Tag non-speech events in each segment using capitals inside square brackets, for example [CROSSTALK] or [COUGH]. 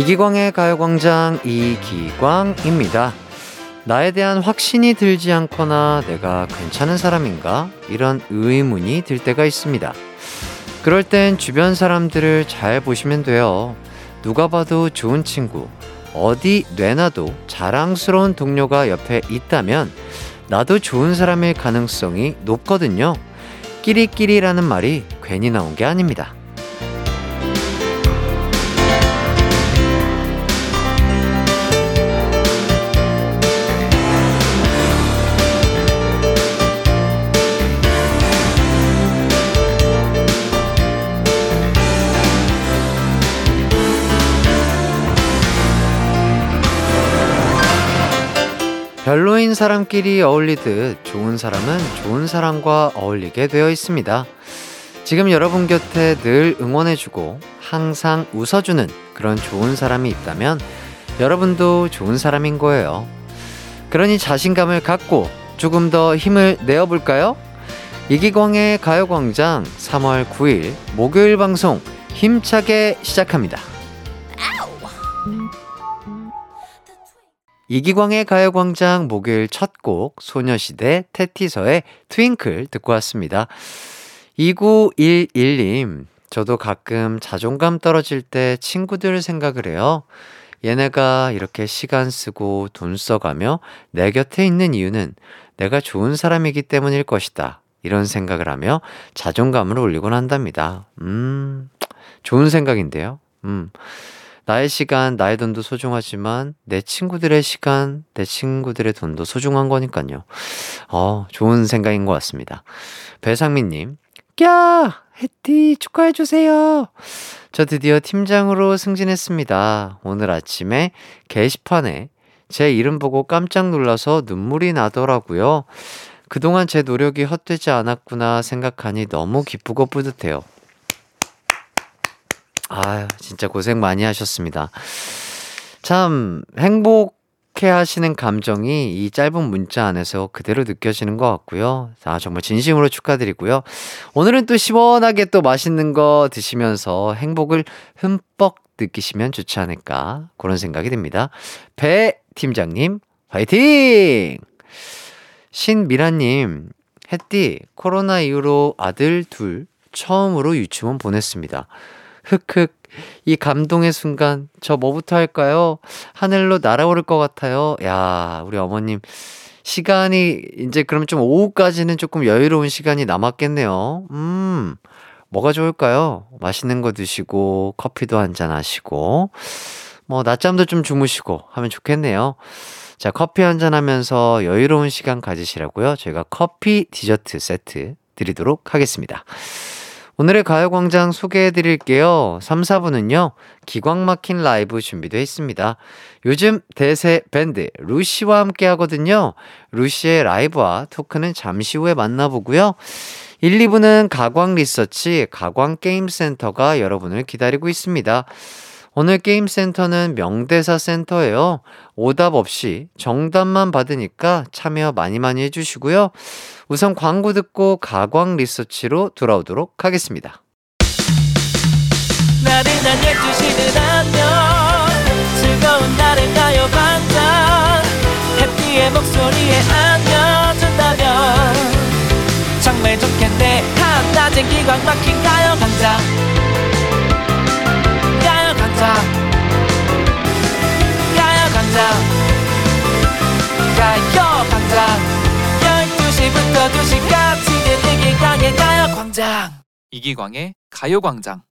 이기광의 가요광장 이기광입니다. 나에 대한 확신이 들지 않거나 내가 괜찮은 사람인가? 이런 의문이 들 때가 있습니다. 그럴 땐 주변 사람들을 잘 보시면 돼요. 누가 봐도 좋은 친구, 어디 뇌나도 자랑스러운 동료가 옆에 있다면 나도 좋은 사람일 가능성이 높거든요. 끼리끼리라는 말이 괜히 나온 게 아닙니다. 별로인 사람끼리 어울리듯 좋은 사람은 좋은 사람과 어울리게 되어 있습니다. 지금 여러분 곁에 늘 응원해주고 항상 웃어주는 그런 좋은 사람이 있다면 여러분도 좋은 사람인 거예요. 그러니 자신감을 갖고 조금 더 힘을 내어볼까요? 이기광의 가요광장 3월 9일 목요일 방송 힘차게 시작합니다. 이기광의 가요광장 목요일 첫 곡 소녀시대 테티서의 트윙클 듣고 왔습니다. 2911님, 저도 가끔 자존감 떨어질 때 친구들 생각을 해요. 얘네가 이렇게 시간 쓰고 돈 써가며 내 곁에 있는 이유는 내가 좋은 사람이기 때문일 것이다. 이런 생각을 하며 자존감을 올리곤 한답니다. 음, 좋은 생각인데요. 음. 나의 시간, 나의 돈도 소중하지만 내 친구들의 시간, 내 친구들의 돈도 소중한 거니까요. 어, 좋은 생각인 것 같습니다. 배상민님, 야! 해티 축하해주세요. 저 드디어 팀장으로 승진했습니다. 오늘 아침에 게시판에 제 이름 보고 깜짝 놀라서 눈물이 나더라고요. 그동안 제 노력이 헛되지 않았구나 생각하니 너무 기쁘고 뿌듯해요. 아유, 진짜 고생 많이 하셨습니다. 참, 행복해 하시는 감정이 이 짧은 문자 안에서 그대로 느껴지는 것 같고요. 아, 정말 진심으로 축하드리고요. 오늘은 또 시원하게 또 맛있는 거 드시면서 행복을 흠뻑 느끼시면 좋지 않을까. 그런 생각이 듭니다. 배 팀장님, 화이팅! 신미라님, 햇띠, 코로나 이후로 아들 둘 처음으로 유치원 보냈습니다. 흑흑. 이 감동의 순간, 저 뭐부터 할까요? 하늘로 날아오를 것 같아요. 야, 우리 어머님. 시간이, 이제 그럼 좀 오후까지는 조금 여유로운 시간이 남았겠네요. 음, 뭐가 좋을까요? 맛있는 거 드시고, 커피도 한 잔 하시고, 뭐, 낮잠도 좀 주무시고 하면 좋겠네요. 자, 커피 한 잔 하면서 여유로운 시간 가지시라고요. 저희가 커피 디저트 세트 드리도록 하겠습니다. 오늘의 가요광장 소개해 드릴게요. 3, 4부는요, 기광 막힌 라이브 준비되어 있습니다. 요즘 대세 밴드 루시와 함께 하거든요. 루시의 라이브와 토크는 잠시 후에 만나보고요. 1, 2부는 가광 리서치 가광 게임센터가 여러분을 기다리고 있습니다. 오늘 게임센터는 명대사 센터예요. 오답 없이 정답만 받으니까 참여 많이 많이 해주시고요. 우선 광고 듣고 가광 리서치로 돌아오도록 하겠습니다. 나른한 12시는 안녕 즐거운 날을 가요 반짝. 해피의 목소리에 안겨준다면 정말 좋겠네. 한낮엔 기광 막힌 가요 반짝. 가요 반짝. 가요 반짝 1시부터 2시까지 이기광의 가요광장 이기광의 가요광장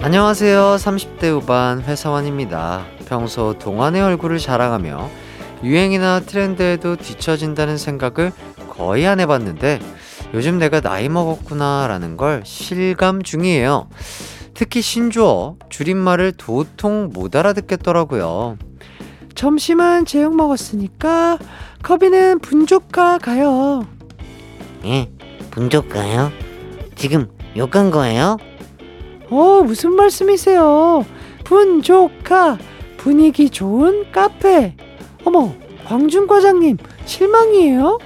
안녕하세요. 30대 후반 회사원입니다. 평소 동안의 얼굴을 자랑하며 유행이나 트렌드에도 뒤처진다는 생각을 거의 안 해봤는데 요즘 내가 나이 먹었구나 라는 걸 실감 중이에요. 특히 신조어, 줄임말을 도통 못 알아듣겠더라고요. 점심은 제육 먹었으니까 커비는 분조가 가요. 예, 분조가요? 지금 욕한 거예요? 어, 무슨 말씀이세요? 분조카 분위기 좋은 카페. 어머, 광준 과장님 실망이에요?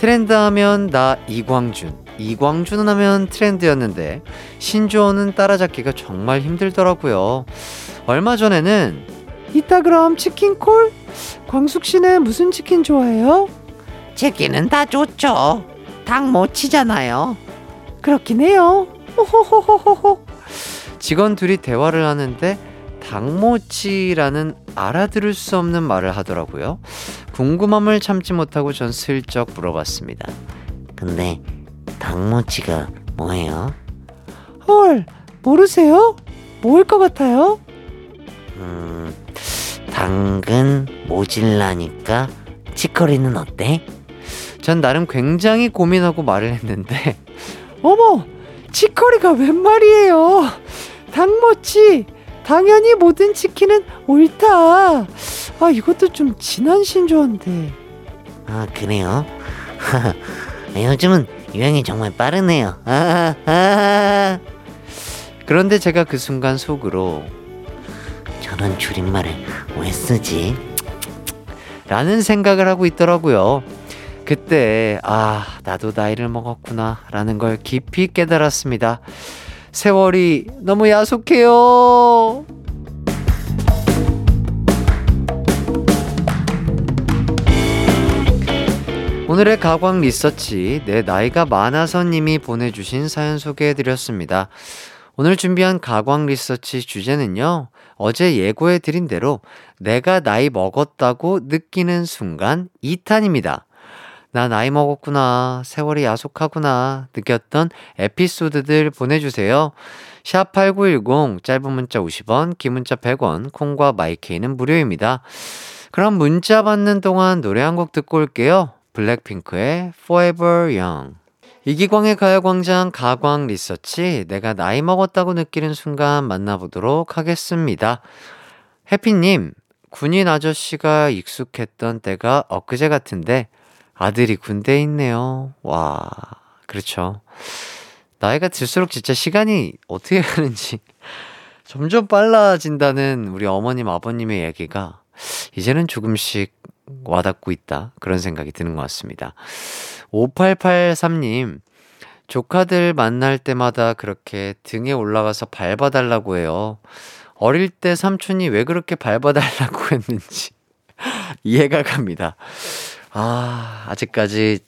트렌드 하면 나 이광준. 이광준 하면 트렌드였는데 신조어는 따라잡기가 정말 힘들더라고요. 얼마 전에는 이따 그럼 치킨 콜? 광숙 씨는 무슨 치킨 좋아해요? 치킨은 다 좋죠. 닭모치잖아요. 그렇긴 해요. 호호호호호호. 직원 둘이 대화를 하는데 닭모치라는 알아들을 수 없는 말을 하더라고요. 궁금함을 참지 못하고 전 슬쩍 물어봤습니다. 근데 닭모치가 뭐예요? 헐, 모르세요? 뭐일 것 같아요? 음, 당근 모질라니까 치커리는 어때? 전 나름 굉장히 고민하고 말을 했는데 어머, 치커리가 웬 말이에요? 닭모치, 당연히 모든 치킨은 옳다. 아, 이것도 좀 지난 신조어인데. 아 그래요? [LAUGHS] 요즘은 유행이 정말 빠르네요. 아, 아. 그런데 제가 그 순간 속으로 저런 줄임말을 왜 쓰지? 라는 생각을 하고 있더라고요. 그때 아 나도 나이를 먹었구나 라는 걸 깊이 깨달았습니다. 세월이 너무 야속해요. 오늘의 가광 리서치 내 나이가 많아서 님이 보내주신 사연 소개해드렸습니다. 오늘 준비한 가광 리서치 주제는요. 어제 예고해드린 대로 내가 나이 먹었다고 느끼는 순간 2탄입니다. 나 나이 먹었구나. 세월이 야속하구나. 느꼈던 에피소드들 보내주세요. 샵 8910, 짧은 문자 50원, 긴 문자 100원, 콩과 마이케이는 무료입니다. 그럼 문자 받는 동안 노래 한 곡 듣고 올게요. 블랙핑크의 Forever Young. 이기광의 가요광장 가광 리서치 내가 나이 먹었다고 느끼는 순간 만나보도록 하겠습니다. 해피님, 군인 아저씨가 익숙했던 때가 엊그제 같은데 아들이 군대에 있네요. 와, 그렇죠. 나이가 들수록 진짜 시간이 어떻게 가는지 [LAUGHS] 점점 빨라진다는 우리 어머님, 아버님의 얘기가 이제는 조금씩 와닿고 있다. 그런 생각이 드는 것 같습니다. 5883님, 조카들 만날 때마다 그렇게 등에 올라가서 밟아달라고 해요. 어릴 때 삼촌이 왜 그렇게 밟아달라고 [LAUGHS] 했는지 이해가 갑니다. 아, 아직까지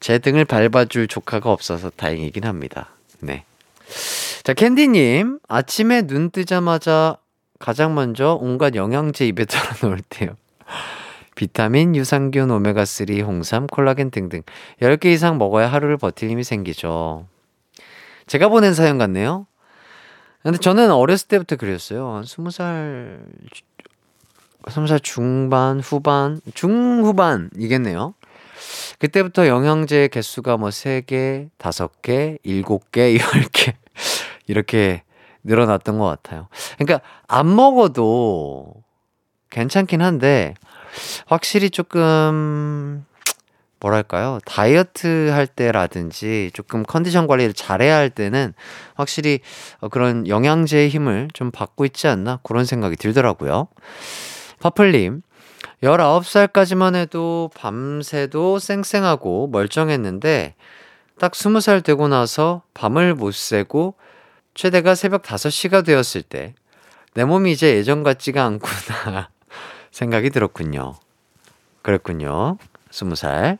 제 등을 밟아줄 조카가 없어서 다행이긴 합니다. 네. 자, 캔디님, 아침에 눈 뜨자마자 가장 먼저 온갖 영양제 입에 [LAUGHS] 들어놓을 때요. 비타민, 유산균, 오메가3, 홍삼, 콜라겐 등등 10개 이상 먹어야 하루를 버틸 힘이 생기죠. 제가 보낸 사연 같네요. 근데 저는 어렸을 때부터 그랬어요. 한 20살, 20살 중반, 후반, 중후반이겠네요. 그때부터 영양제 개수가 뭐 3개, 5개, 7개, 10개, 이렇게 늘어났던 것 같아요. 그러니까 안 먹어도 괜찮긴 한데, 확실히 조금 뭐랄까요 다이어트 할 때라든지 조금 컨디션 관리를 잘해야 할 때는 확실히 어, 그런 영양제의 힘을 좀 받고 있지 않나 그런 생각이 들더라고요. 파플님 19살까지만 해도 밤새도 쌩쌩하고 멀쩡했는데 딱 20살 되고 나서 밤을 못 새고 최대가 새벽 5시가 되었을 때 내 몸이 이제 예전 같지가 않구나 [LAUGHS] 생각이 들었군요. 그랬군요. 스무 살.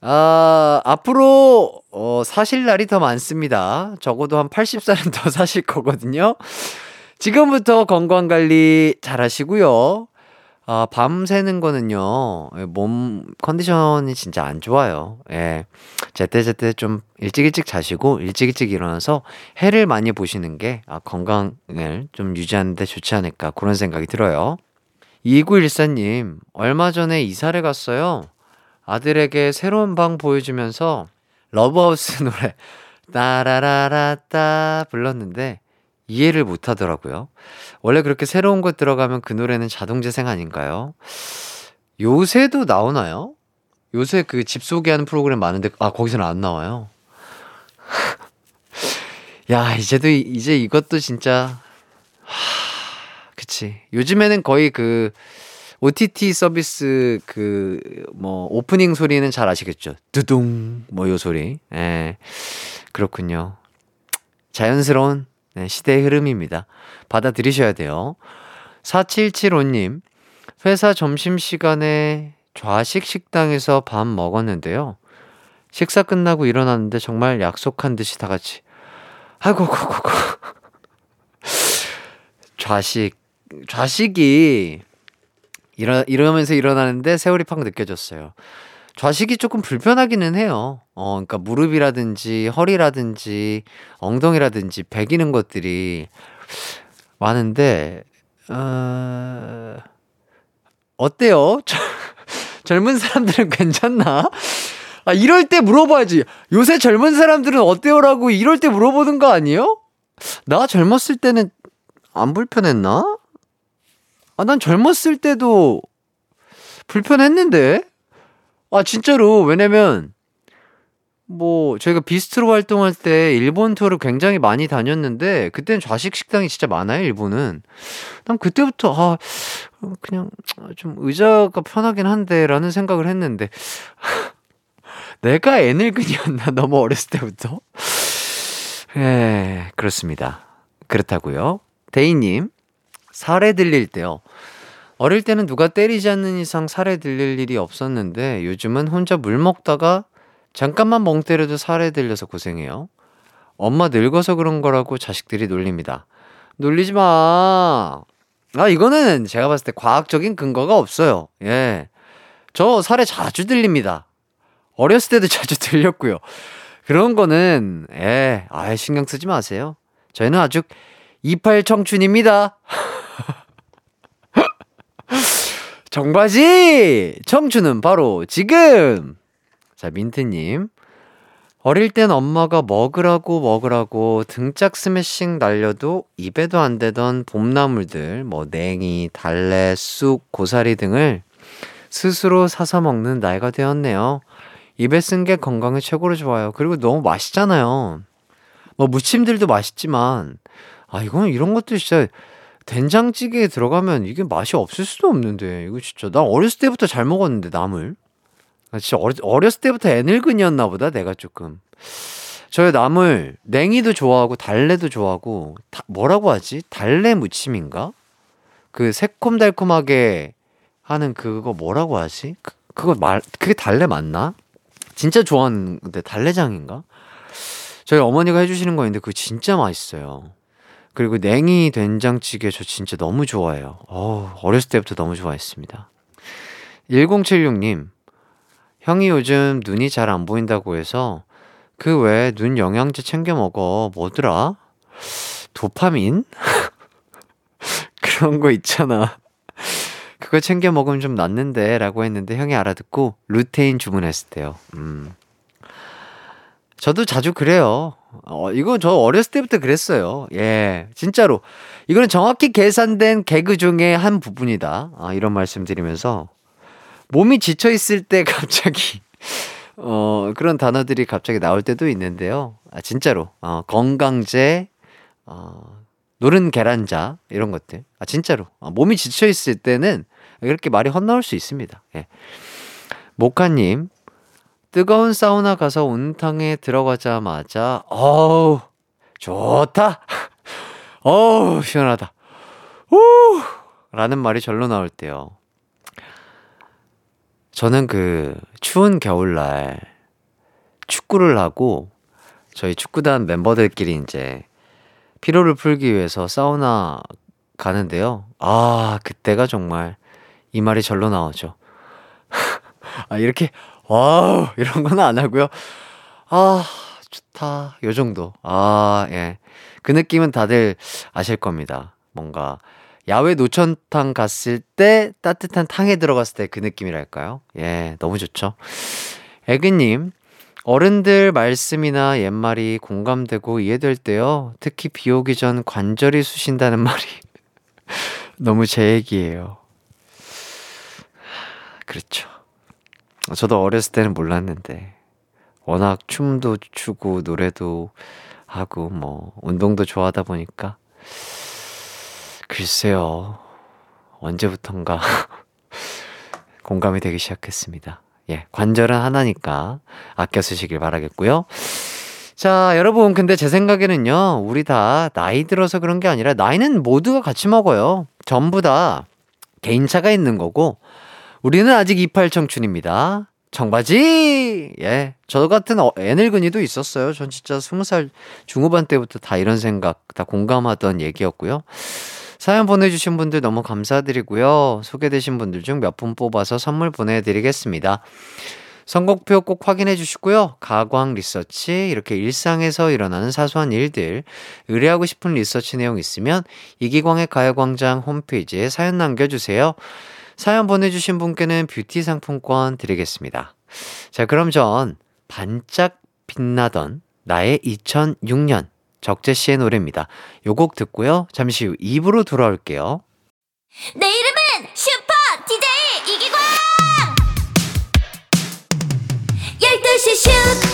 아, 앞으로, 어, 사실 날이 더 많습니다. 적어도 한 80살은 더 사실 거거든요. 지금부터 건강관리 잘 하시고요. 아, 밤 새는 거는요, 몸 컨디션이 진짜 안 좋아요. 예. 제때제때 좀 일찍 일찍 자시고, 일찍 일찍 일어나서 해를 많이 보시는 게, 아, 건강을 좀 유지하는데 좋지 않을까, 그런 생각이 들어요. 2914님, 얼마 전에 이사를 갔어요. 아들에게 새로운 방 보여주면서 러브하우스 노래 따라라라따 불렀는데 이해를 못 하더라고요. 원래 그렇게 새로운 곳 들어가면 그 노래는 자동 재생 아닌가요? 요새도 나오나요? 요새 그 집 소개하는 프로그램 많은데 아 거기서는 안 나와요. [LAUGHS] 야 이제도 이제 이것도 진짜 그치. 요즘에는 거의 그 OTT 서비스 그 뭐 오프닝 소리는 잘 아시겠죠? 두둥 뭐 요 소리. 예. 그렇군요. 자연스러운 네, 시대의 흐름입니다. 받아들이셔야 돼요. 4775님, 회사 점심시간에 좌식 식당에서 밥 먹었는데요. 식사 끝나고 일어났는데 정말 약속한 듯이 다 같이, 아이고, 고고고. [LAUGHS] 좌식, 좌식이 일어, 이러면서 일어나는데 세월이 팍 느껴졌어요. 좌식이 조금 불편하기는 해요. 어, 그러니까 무릎이라든지 허리라든지 엉덩이라든지 베기는 것들이 많은데, 어, 어때요? [LAUGHS] 젊은 사람들은 괜찮나? 아, 이럴 때 물어봐야지. 요새 젊은 사람들은 어때요라고 이럴 때 물어보는 거 아니에요? 나 젊었을 때는 안 불편했나? 아, 난 젊었을 때도 불편했는데? 아, 진짜로. 왜냐면, 뭐, 저희가 비스트로 활동할 때 일본 투어를 굉장히 많이 다녔는데, 그때는 좌식 식당이 진짜 많아요, 일본은. 난 그때부터, 아, 그냥 좀 의자가 편하긴 한데, 라는 생각을 했는데, [LAUGHS] 내가 애늙은이었나, [LAUGHS] 너무 어렸을 때부터? 예, 그렇습니다. 그렇다고요. 데이님, 살에 들릴 때요. 어릴 때는 누가 때리지 않는 이상 살에 들릴 일이 없었는데 요즘은 혼자 물 먹다가 잠깐만 멍 때려도 살에 들려서 고생해요. 엄마 늙어서 그런 거라고 자식들이 놀립니다. 놀리지 마. 아, 이거는 제가 봤을 때 과학적인 근거가 없어요. 예. 저 살에 자주 들립니다. 어렸을 때도 [LAUGHS] 자주 들렸고요. 그런 거는, 예, 아예 신경 쓰지 마세요. 저희는 아주 이팔 청춘입니다. [LAUGHS] 정바지! 청춘은 바로 지금! 자, 민트님. 어릴 땐 엄마가 먹으라고 먹으라고 등짝 스매싱 날려도 입에도 안 되던 봄나물들, 뭐 냉이, 달래, 쑥, 고사리 등을 스스로 사서 먹는 나이가 되었네요. 입에 쓴 게 건강에 최고로 좋아요. 그리고 너무 맛있잖아요. 뭐 무침들도 맛있지만, 아, 이건 이런 것도 진짜 된장찌개에 들어가면 이게 맛이 없을 수도 없는데. 이거 진짜 나 어렸을 때부터 잘 먹었는데 나물 나 진짜 어렸, 어렸을 때부터 애늙은이었나 보다 내가 조금. 저희 나물 냉이도 좋아하고 달래도 좋아하고 다, 뭐라고 하지? 달래 무침인가? 그 새콤달콤하게 하는 그거 뭐라고 하지? 그, 그거 말 그게 달래 맞나? 진짜 좋아하는데 달래장인가? 저희 어머니가 해주시는 거 있는데 그거 진짜 맛있어요 그리고 냉이 된장찌개 저 진짜 너무 좋아해요. 어 어렸을 때부터 너무 좋아했습니다. 1076님, 형이 요즘 눈이 잘 안 보인다고 해서 그 외에 눈 영양제 챙겨 먹어. 뭐더라? 도파민? [LAUGHS] 그런 거 있잖아. 그거 챙겨 먹으면 좀 낫는데 라고 했는데 형이 알아듣고 루테인 주문했을 때요. 음. 저도 자주 그래요. 어, 이거 저 어렸을 때부터 그랬어요. 예, 진짜로. 이거는 정확히 계산된 개그 중에 한 부분이다. 아, 이런 말씀 드리면서 몸이 지쳐있을 때 [LAUGHS] 갑자기, 어, 그런 단어들이 갑자기 나올 때도 있는데요. 아, 진짜로. 어, 건강제, 어, 노른 계란자, 이런 것들. 아, 진짜로. 어, 몸이 지쳐있을 때는 이렇게 말이 헛나올 수 있습니다. 예. 모카님, 뜨거운 사우나 가서 온탕에 들어가자마자 어우 좋다. [LAUGHS] 어우 시원하다. 우 라는 말이 절로 나올 때요. 저는 그 추운 겨울날 축구를 하고 저희 축구단 멤버들끼리 이제 피로를 풀기 위해서 사우나 가는데요. 아 그때가 정말 이 말이 절로 나오죠. [LAUGHS] 아 이렇게 와우, 이런 건 안 하고요. 아, 좋다. 요 정도. 아, 예. 그 느낌은 다들 아실 겁니다. 뭔가 야외 노천탕 갔을 때 따뜻한 탕에 들어갔을 때 그 느낌이랄까요? 예, 너무 좋죠. 애기님, 어른들 말씀이나 옛말이 공감되고 이해될 때요. 특히 비 오기 전 관절이 쑤신다는 말이 [LAUGHS] 너무 제 얘기예요. 그렇죠. 저도 어렸을 때는 몰랐는데 워낙 춤도 추고 노래도 하고 뭐 운동도 좋아하다 보니까 글쎄요. 언제부턴가 [LAUGHS] 공감이 되기 시작했습니다. 예, 관절은 하나니까 아껴 쓰시길 바라겠고요. 자, 여러분, 근데 제 생각에는요, 우리 다 나이 들어서 그런 게 아니라, 나이는 모두가 같이 먹어요. 전부 다 개인차가 있는 거고, 우리는 아직 28 청춘입니다. 청바지! 예. 저 같은 어, 애늙은이도 있었어요. 전 진짜 20살 중후반 때부터 다 이런 생각, 다 공감하던 얘기였고요. 사연 보내주신 분들 너무 감사드리고요. 소개되신 분들 중 몇 분 뽑아서 선물 보내드리겠습니다. 선곡표 꼭 확인해 주시고요. 가광 리서치, 이렇게 일상에서 일어나는 사소한 일들, 의뢰하고 싶은 리서치 내용 있으면 이기광의 가요광장 홈페이지에 사연 남겨주세요. 사연 보내주신 분께는 뷰티 상품권 드리겠습니다. 자, 그럼 전 반짝 빛나던 나의 2006년 적재 씨의 노래입니다. 요 곡 듣고요. 잠시 후 2부로 돌아올게요. 내 이름은 슈퍼 DJ 이기광 12시 슈퍼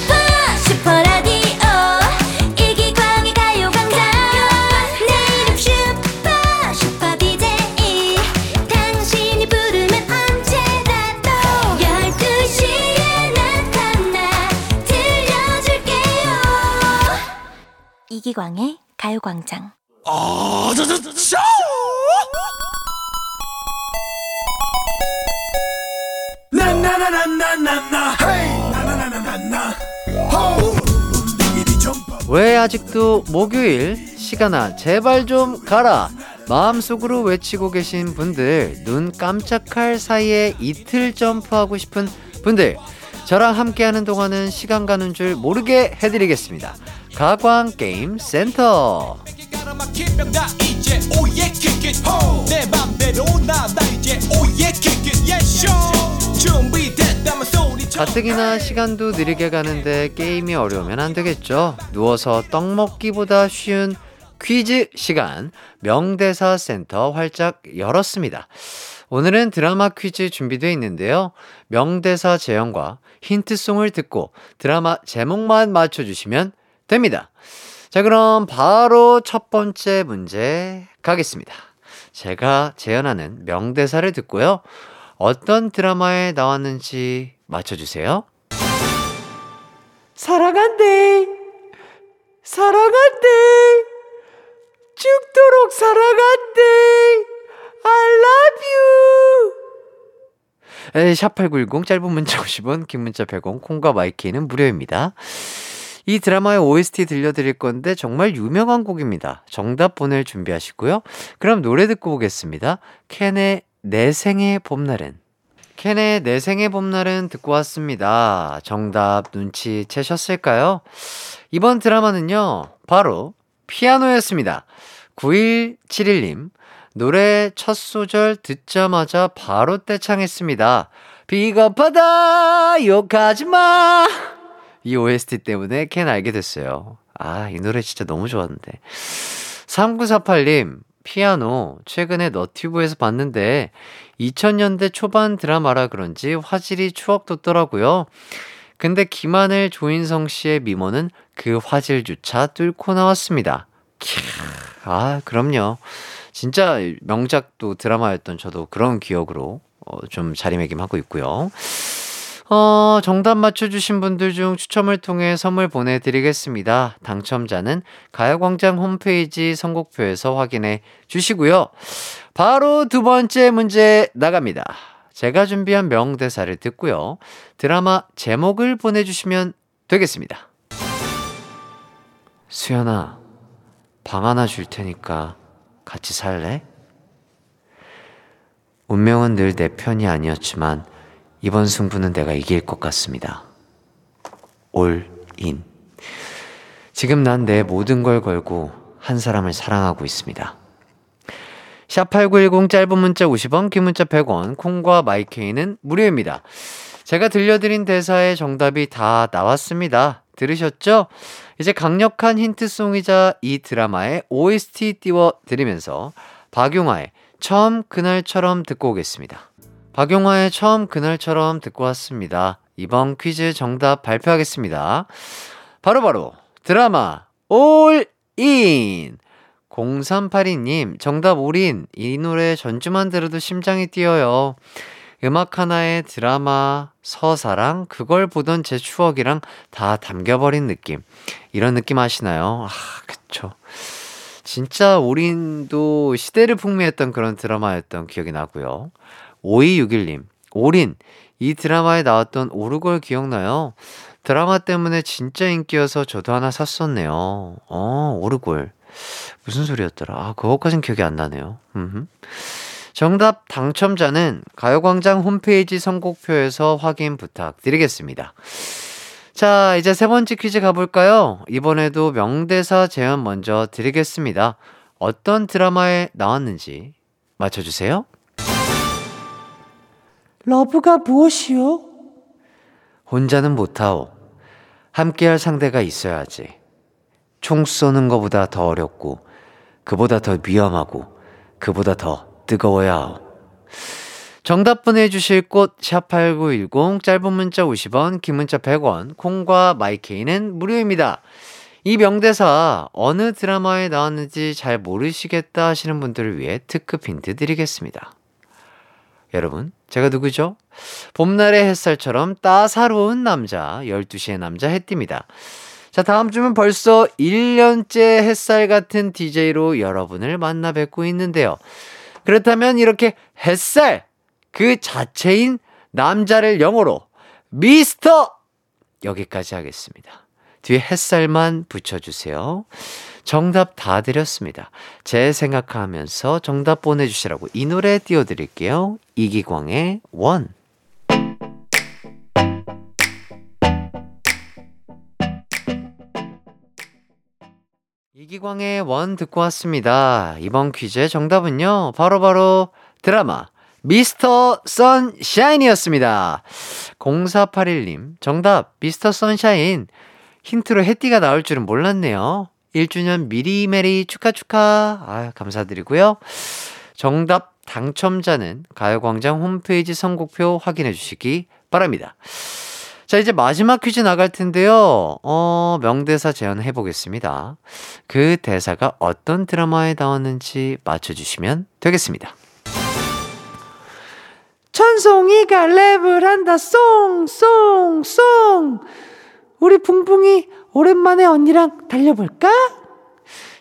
이기광의 가요광장. 왜 아직도 목요일? 시간아 제발 좀 가라. 마음속으로 외치고 계신 분들 눈 깜짝할 사이에 이틀 점프하고 싶은 분들 저랑 함께하는 동안은 시간 가는 줄 모르게 해드리겠습니다 가광 게임 센터 가뜩이나 시간도 느리게 가는데 게임이 어려우면 안 되겠죠. 누워서 떡 먹기보다 쉬운 퀴즈 시간 명대사 센터 활짝 열었습니다. 오늘은 드라마 퀴즈 준비되어 있는데요. 명대사 재현과 힌트송을 듣고 드라마 제목만 맞춰주시면 됩니다. 자, 그럼 바로 첫 번째 문제 가겠습니다. 제가 재현하는 명대사를 듣고요. 어떤 드라마에 나왔는지 맞춰주세요. 사랑한대. 사랑한대. 죽도록 사랑한대. I love you. 샵8910 짧은 문자 50원, 긴 문자 100원, 콩과 마이케이는 무료입니다. 이 드라마의 OST 들려드릴 건데 정말 유명한 곡입니다. 정답 보낼 준비하시고요. 그럼 노래 듣고 오겠습니다. 캔의 내 생의 봄날은. 캔의 내 생의 봄날은 듣고 왔습니다. 정답 눈치채셨을까요? 이번 드라마는요, 바로 피아노였습니다. 9171님, 노래 첫 소절 듣자마자 바로 떼창했습니다. 비겁하다, 욕하지 마! 이 OST 때문에 캔 알게 됐어요. 아, 이 노래 진짜 너무 좋았는데. 3948님, 피아노 최근에 너튜브에서 봤는데 2000년대 초반 드라마라 그런지 화질이 추억 돋더라고요. 근데 김하늘 조인성 씨의 미모는 그 화질조차 뚫고 나왔습니다. 캬, 아, 그럼요. 진짜 명작도 드라마였던 저도 그런 기억으로 어, 좀 자리매김하고 있고요. 어, 정답 맞춰주신 분들 중 추첨을 통해 선물 보내드리겠습니다. 당첨자는 가요광장 홈페이지 선곡표에서 확인해 주시고요. 바로 두 번째 문제 나갑니다. 제가 준비한 명대사를 듣고요. 드라마 제목을 보내주시면 되겠습니다. 수연아, 방 하나 줄 테니까 같이 살래? 운명은 늘 내 편이 아니었지만 이번 승부는 내가 이길 것 같습니다. 올 인. 지금 난 내 모든 걸 걸고 한 사람을 사랑하고 있습니다. 샵8910 짧은 문자 50원, 긴 문자 100원, 콩과 마이케이는 무료입니다. 제가 들려드린 대사의 정답이 다 나왔습니다. 들으셨죠? 이제 강력한 힌트송이자 이 드라마의 OST 띄워드리면서 박용화의 처음 그날처럼 듣고 오겠습니다. 박용화의 처음 그날처럼 듣고 왔습니다. 이번 퀴즈 정답 발표하겠습니다. 바로바로 바로 드라마 올 인! 0382님, 정답 올인. 이 노래 전주만 들어도 심장이 뛰어요. 음악 하나에 드라마, 서사랑 그걸 보던 제 추억이랑 다 담겨버린 느낌. 이런 느낌 아시나요? 아, 그쵸. 진짜 올인도 시대를 풍미했던 그런 드라마였던 기억이 나고요. 5261님, 올인. 이 드라마에 나왔던 오르골 기억나요? 드라마 때문에 진짜 인기여서 저도 하나 샀었네요. 어, 오르골. 무슨 소리였더라? 아, 그것까진 기억이 안 나네요. 정답 당첨자는 가요광장 홈페이지 선곡표에서 확인 부탁드리겠습니다. 자, 이제 세 번째 퀴즈 가볼까요? 이번에도 명대사 제안 먼저 드리겠습니다. 어떤 드라마에 나왔는지 맞춰주세요. Love가 무엇이오? 혼자는 못하오. 함께할 상대가 있어야지. 총 쏘는 것보다 더 어렵고, 그보다 더 위험하고, 그보다 더 뜨거워야 하오. 정답 보내주실 곳, 샵8910, 짧은 문자 50원, 긴 문자 100원, 콩과 마이케이는 무료입니다. 이 명대사, 어느 드라마에 나왔는지 잘 모르시겠다 하시는 분들을 위해 특급 힌트 드리겠습니다. 여러분, 제가 누구죠? 봄날의 햇살처럼 따사로운 남자, 12시의 남자 해띠입니다. 자, 다음 주면 벌써 1년째 햇살 같은 DJ로 여러분을 만나 뵙고 있는데요. 그렇다면 이렇게 햇살 그 자체인 남자를 영어로 미스터 여기까지 하겠습니다. 뒤에 햇살만 붙여주세요. 정답 다 드렸습니다. 제 생각하면서 정답 보내주시라고 이 노래 띄워드릴게요. 이기광의 원. 이기광의 원 듣고 왔습니다. 이번 퀴즈의 정답은요, 바로바로 바로 드라마, 미스터 선샤인이었습니다. 0481님, 정답, 미스터 선샤인. 힌트로 해띠가 나올 줄은 몰랐네요. 1주년 미리 메리 축하 축하. 아, 감사드리고요. 정답 당첨자는 가요광장 홈페이지 선곡표 확인해 주시기 바랍니다. 자, 이제 마지막 퀴즈 나갈 텐데요. 어, 명대사 재현해 보겠습니다. 그 대사가 어떤 드라마에 나왔는지 맞춰주시면 되겠습니다. 천송이가 랩을 한다, 송, 송, 송. 우리 붕붕이 오랜만에 언니랑 달려볼까?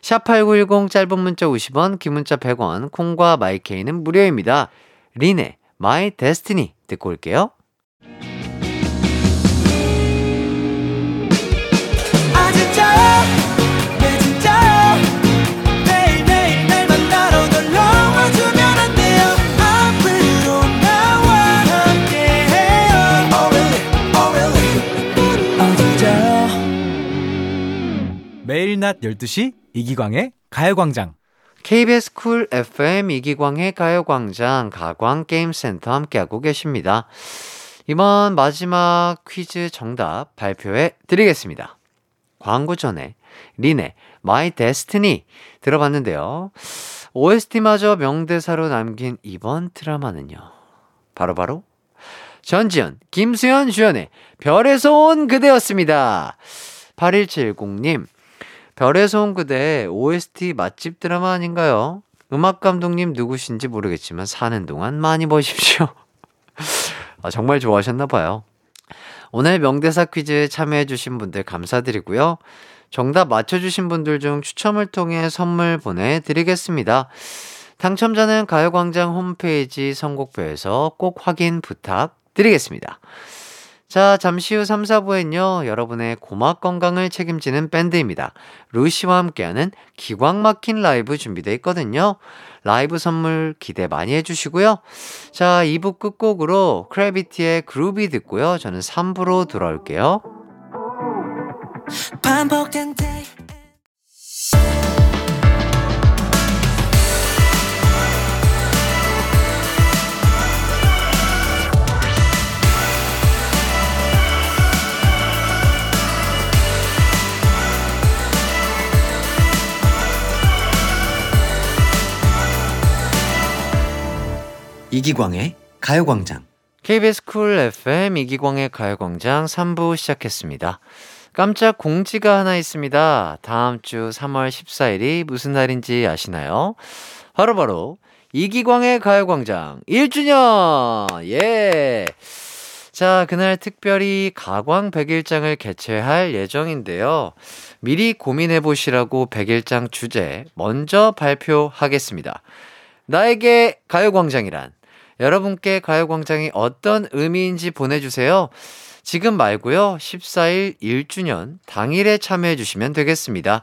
샵8910 짧은 문자 50원, 긴 문자 100원, 콩과 마이케이는 무료입니다. 린의 My Destiny 듣고 올게요. 아진 매일 낮 12시 이기광의 가요광장. KBS 쿨 FM 이기광의 가요광장 가광게임센터 함께하고 계십니다. 이번 마지막 퀴즈 정답 발표해 드리겠습니다. 광고 전에 린의 My Destiny 들어봤는데요. OST마저 명대사로 남긴 이번 드라마는요. 바로바로 바로 전지현, 김수현 주연의 별에서 온 그대였습니다. 8170님, 별에서 온 그대 OST 맛집 드라마 아닌가요? 음악 감독님 누구신지 모르겠지만 사는 동안 많이 보십시오. [LAUGHS] 아, 정말 좋아하셨나 봐요. 오늘 명대사 퀴즈에 참여해주신 분들 감사드리고요. 정답 맞춰주신 분들 중 추첨을 통해 선물 보내드리겠습니다. 당첨자는 가요광장 홈페이지 선곡표에서 꼭 확인 부탁드리겠습니다. 자, 잠시 후 3, 4부엔요, 여러분의 고막 건강을 책임지는 밴드입니다. 루시와 함께하는 기광 막힌 라이브 준비되어 있거든요. 라이브 선물 기대 많이 해주시고요. 자, 2부 끝곡으로 크래비티의 그루비 듣고요. 저는 3부로 돌아올게요. 반복된 day 이 기광의 가요광장. KBS 쿨 FM 이기광의 가요광장 3부 시작했습니다. 깜짝 공지가 하나 있습니다. 다음 주 3월 14일이 무슨 날인지 아시나요? 바로 바로 이기광의 가요광장 1주년! 예! 자, 그날 특별히 가광 100일장을 개최할 예정인데요. 미리 고민해 보시라고 100일장 주제 먼저 발표하겠습니다. 나에게 가요광장이란 여러분께 가요광장이 어떤 의미인지 보내주세요. 지금 말고요. 14일 1주년 당일에 참여해 주시면 되겠습니다.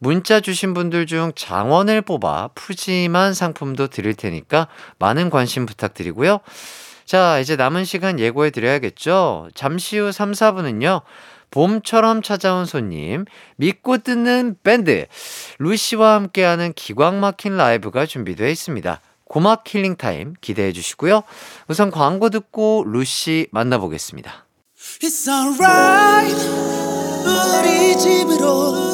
문자 주신 분들 중 장원을 뽑아 푸짐한 상품도 드릴 테니까 많은 관심 부탁드리고요. 자, 이제 남은 시간 예고해 드려야겠죠? 잠시 후 3, 4분은요. 봄처럼 찾아온 손님, 믿고 듣는 밴드, 루시와 함께하는 기광 막힌 라이브가 준비되어 있습니다. 고막 힐링 타임 기대해 주시고요. 우선 광고 듣고 루시 만나보겠습니다. 우리 집으로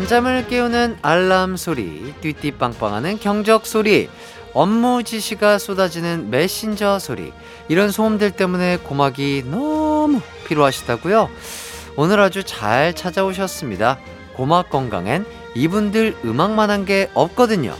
장 반잠을 깨우는 알람 소리, 띠띠빵빵하는 경적 소리, 업무 지시가 쏟아지는 메신저 소리, 이런 소음들 때문에 고막이 너무 피로하시다고요? 오늘 아주 잘 찾아오셨습니다. 고막 건강엔 이분들 음악만 한 게 없거든요.